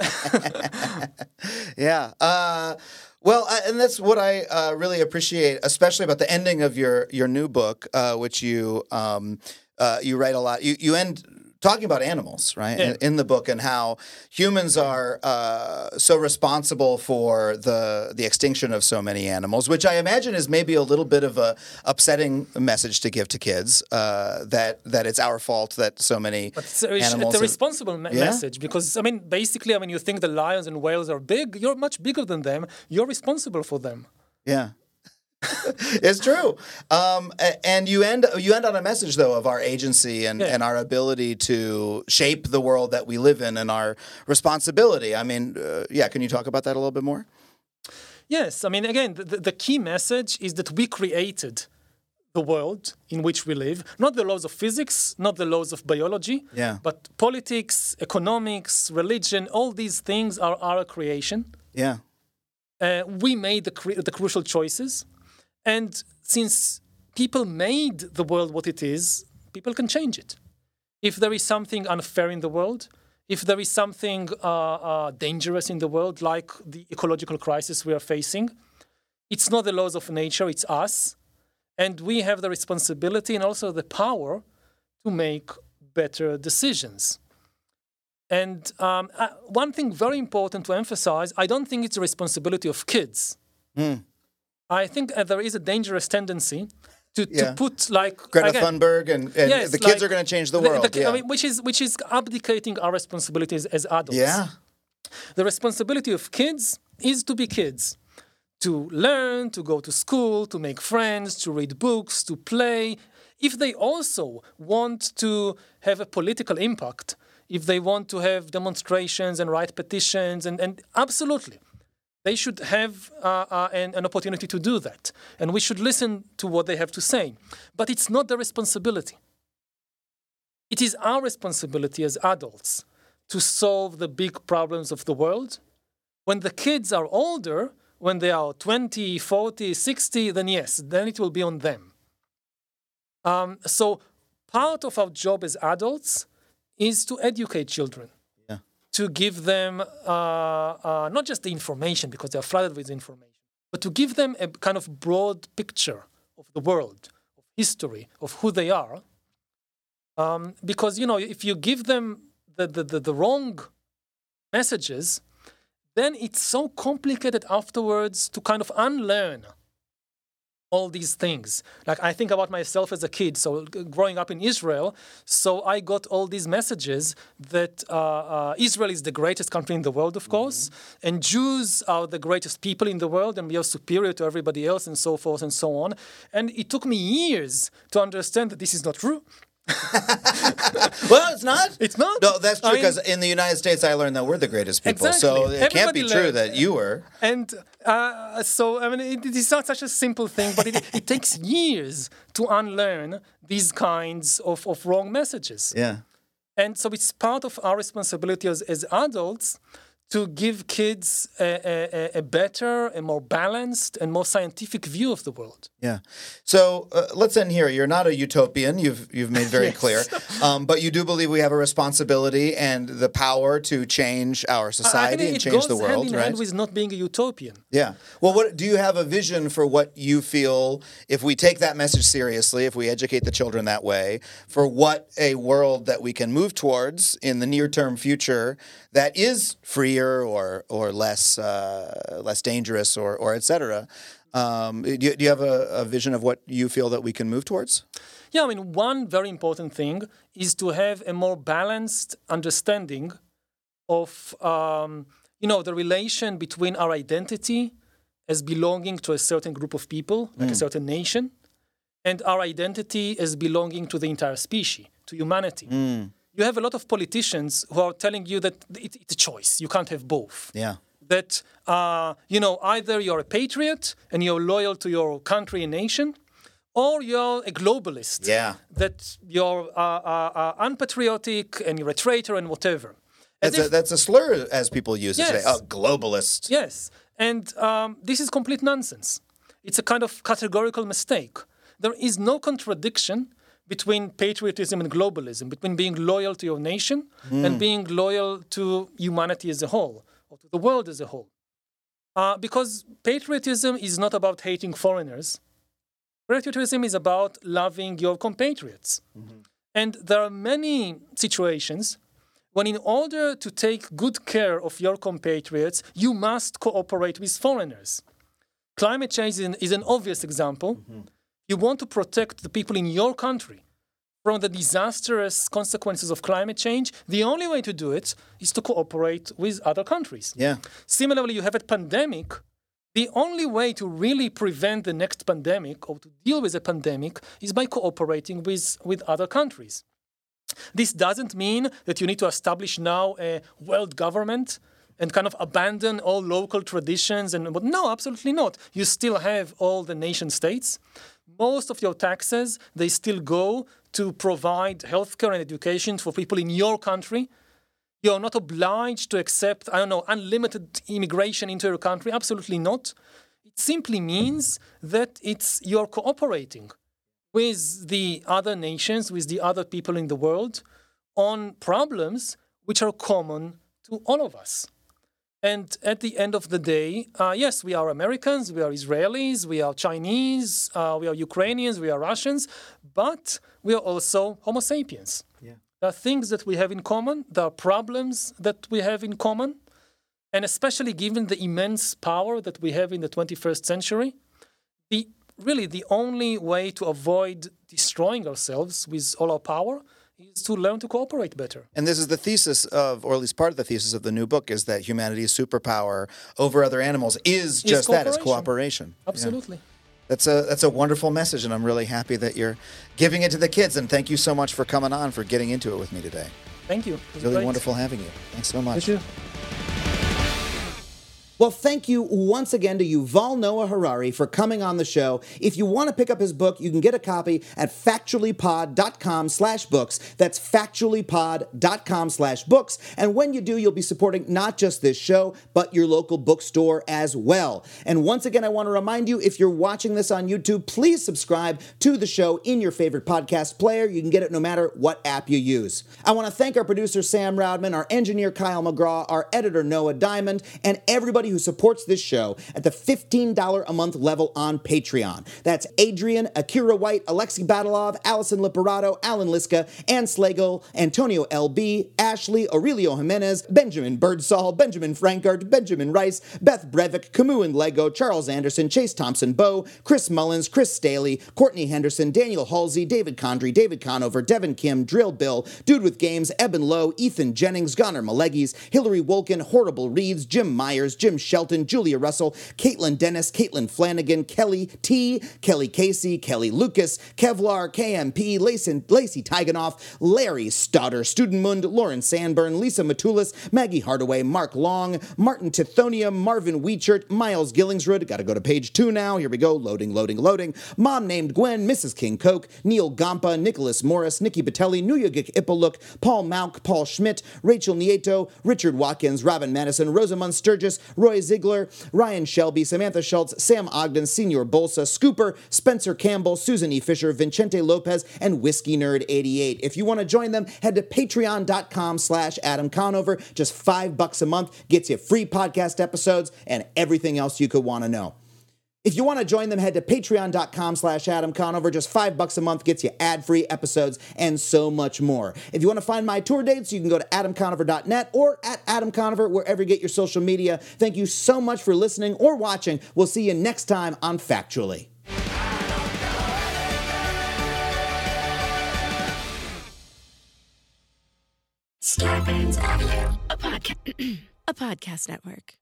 Yeah. Uh, well, I, and that's what I uh, really appreciate, especially about the ending of your your new book, uh, which you um, uh, you write a lot. You you end talking about animals, right, in, in the book, and how humans are uh, so responsible for the the extinction of so many animals, which I imagine is maybe a little bit of a upsetting message to give to kids uh, that that it's our fault that so many it's a, animals. it's a responsible me- Yeah? message because, I mean, basically, I mean, you think the lions and whales are big, you're much bigger than them. You're responsible for them. Yeah. It's true. Um, and you end you end on a message though of our agency and, Yeah. and our ability to shape the world that we live in and our responsibility. I mean, uh, yeah, can you talk about that a little bit more? Yes, I mean, again, the, the- key message is that we created the world in which we live, not the laws of physics, not the laws of biology, Yeah. but politics, economics, religion, all these things are our creation. Yeah. Uh, we made the, cru- the crucial choices. And since people made the world what it is, people can change it. If there is something unfair in the world, if there is something uh, uh, dangerous in the world, like the ecological crisis we are facing, it's not the laws of nature, it's us. And we have the responsibility and also the power to make better decisions. And um, uh, one thing very important to emphasize I don't think it's a responsibility of kids. I think uh, there is a dangerous tendency to, Yeah. to put like Greta again, Thunberg and, and Yes, the kids like are going to change the world. I yeah. mean, which is which is abdicating our responsibilities as adults. yeah. The responsibility of kids is to be kids, to learn, to go to school, to make friends, to read books, to play. If they also want to have a political impact, if they want to have demonstrations and write petitions, and, and absolutely, They should have uh, uh, an, an opportunity to do that. And we should listen to what they have to say. But it's not their responsibility. It is our responsibility as adults to solve the big problems of the world. When the kids are older, when they are 20, 40, 60, then yes, then it will be on them. Um, so part of our job as adults is to educate children. To give them uh, uh, not just the information because they are flooded with information, but to give them a kind of broad picture of the world, of history, of who they are. Um, because you know, if you give them the, the, the, the wrong messages, then it's so complicated afterwards to kind of unlearn all these things. Like I think about myself as a kid, so growing up in Israel, so I got all these messages that uh, uh, Israel is the greatest country in the world, of course, and Jews are the greatest people in the world, and we are superior to everybody else, and so forth and so on. And it took me years to understand that this is not true. Well, it's not. It's not. No, that's true because in the United States, I learned that we're the greatest people. So Exactly. it can't be Everybody true that you were. And uh, so, I mean, it, it is not such a simple thing, but it, it takes years to unlearn these kinds of, of wrong messages. Yeah. And so it's part of our responsibility as, as adults to give kids a, a, a better, a more balanced, and more scientific view of the world. Yeah. So uh, let's end here. You're not a utopian. You've you've made very Yes. clear, um, but you do believe we have a responsibility and the power to change our I society and change the world, hand in right? hand with not being a utopian. Yeah. Well, what do you have a vision for what you feel if we take that message seriously, if we educate the children that way, for what a world that we can move towards in the near-term future that is freer or or less uh, less dangerous or or et cetera? Um, do, you, do you have a, a vision of what you feel that we can move towards? Yeah, I mean, one very important thing is to have a more balanced understanding of, um, you know, the relation between our identity as belonging to a certain group of people, like a certain nation, and our identity as belonging to the entire species, to humanity. You have a lot of politicians who are telling you that it, it's a choice. You can't have both Yeah. that uh, you know either you're a patriot and you're loyal to your country and nation, or you're a globalist. Yeah. That you're uh, uh, uh, unpatriotic and you're a traitor and whatever. That's a, that's a slur as people use it today. Yes. Oh, globalist. yes, and um, this is complete nonsense. It's a kind of categorical mistake. There is no contradiction between patriotism and globalism, between being loyal to your nation hmm. and being loyal to humanity as a whole, or to the world as a whole. Uh, because patriotism is not about hating foreigners. Patriotism is about loving your compatriots. Mm-hmm. And there are many situations when, in order to take good care of your compatriots, you must cooperate with foreigners. Climate change is an, is an obvious example. Mm-hmm. You want to protect the people in your country from the disastrous consequences of climate change. The only way to do it is to cooperate with other countries. Yeah. Similarly, you have a pandemic. The only way to really prevent the next pandemic or to deal with a pandemic is by cooperating with, with other countries. This doesn't mean that you need to establish now a world government and kind of abandon all local traditions and but no absolutely not you still have all the nation states most of your taxes they still go to provide healthcare and education for people in your country you're not obliged to accept, I don't know, unlimited immigration into your country. Absolutely not. It simply means that it's you're cooperating with the other nations, with the other people in the world on problems which are common to all of us. And at the end of the day, uh, yes, we are Americans, we are Israelis, we are Chinese, uh, we are Ukrainians, we are Russians, but we are also Homo sapiens. There are things that we have in common, there are problems that we have in common, and especially given the immense power that we have in the 21st century, the really the only way to avoid destroying ourselves with all our power is to learn to cooperate better. And this is the thesis of, or at least part of the thesis of the new book, is that humanity's superpower over other animals is just that, it's cooperation. Yeah. Absolutely. That's a that's a wonderful message, and I'm really happy that you're giving it to the kids. And thank you so much for coming on, for getting into it with me today. Thank you. It was Really great. wonderful having you. Thanks so much. Well, thank you once again to Yuval Noah Harari for coming on the show. If you want to pick up his book, you can get a copy at factuallypod.com slash books. That's factuallypod.com slash books. And when you do, you'll be supporting not just this show, but your local bookstore as well. And once again, I want to remind you, if you're watching this on YouTube, please subscribe to the show in your favorite podcast player. You can get it no matter what app you use. I want to thank our producer, Sam Roudman, our engineer, Kyle McGraw, our editor, Noah Diamond, and everybody who supports this show at the $15 a month level on Patreon. That's Adrian, Akira White, Alexei Badalov, Allison Liperato, Alan Liska, Ann Slagle, Antonio LB, Ashley, Aurelio Jimenez, Benjamin Birdsall, Benjamin Frankart, Benjamin Rice, Beth Brevik, Camus and Lego, Charles Anderson, Chase Thompson Bow, Chris Mullins, Chris Staley, Courtney Henderson, Daniel Halsey, David Condry, David Conover, Devin Kim, Drill Bill, Dude with Games, Eben Lowe, Ethan Jennings, Gunnar Malegis, Hillary Wolkin, Horrible Reeds, Jim Myers, Jim Shelton, Julia Russell, Caitlin Dennis, Caitlin Flanagan, Kelly T, Kelly Casey, Kelly Lucas, Kevlar, KMP, Lacey, Lacey Tiganoff, Larry Stoddard, Studenmund, Lauren Sandburn, Lisa Matulis, Maggie Hardaway, Mark Long, Martin Tithonia, Marvin Weechert, Miles Gillingsrud. Got to go to page two now. Here we go. Loading, loading, loading. Mom named Gwen, Mrs. King Coke, Neil Gampa, Nicholas Morris, Nikki Batelli, Nuyagik Ipaluk, Paul Mauk, Paul Schmidt, Rachel Nieto, Richard Watkins, Robin Madison, Rosamund Sturgis, Ziegler, Ryan Shelby, Samantha Schultz, Sam Ogden, Senior Bolsa, Scooper, Spencer Campbell, Susan E. Fisher, Vincente Lopez, and Whiskey Nerd 88. If you want to join them, head to patreon.com slash Adam Conover. Just five bucks a month gets you free podcast episodes and everything else you could want to know. If you want to join them, head to patreon.com slash Adam Conover. Just five bucks a month gets you ad-free episodes and so much more. If you want to find my tour dates, you can go to adamconover.net or at Adam Conover, wherever you get your social media. Thank you so much for listening or watching. We'll see you next time on Factually. A podcast network.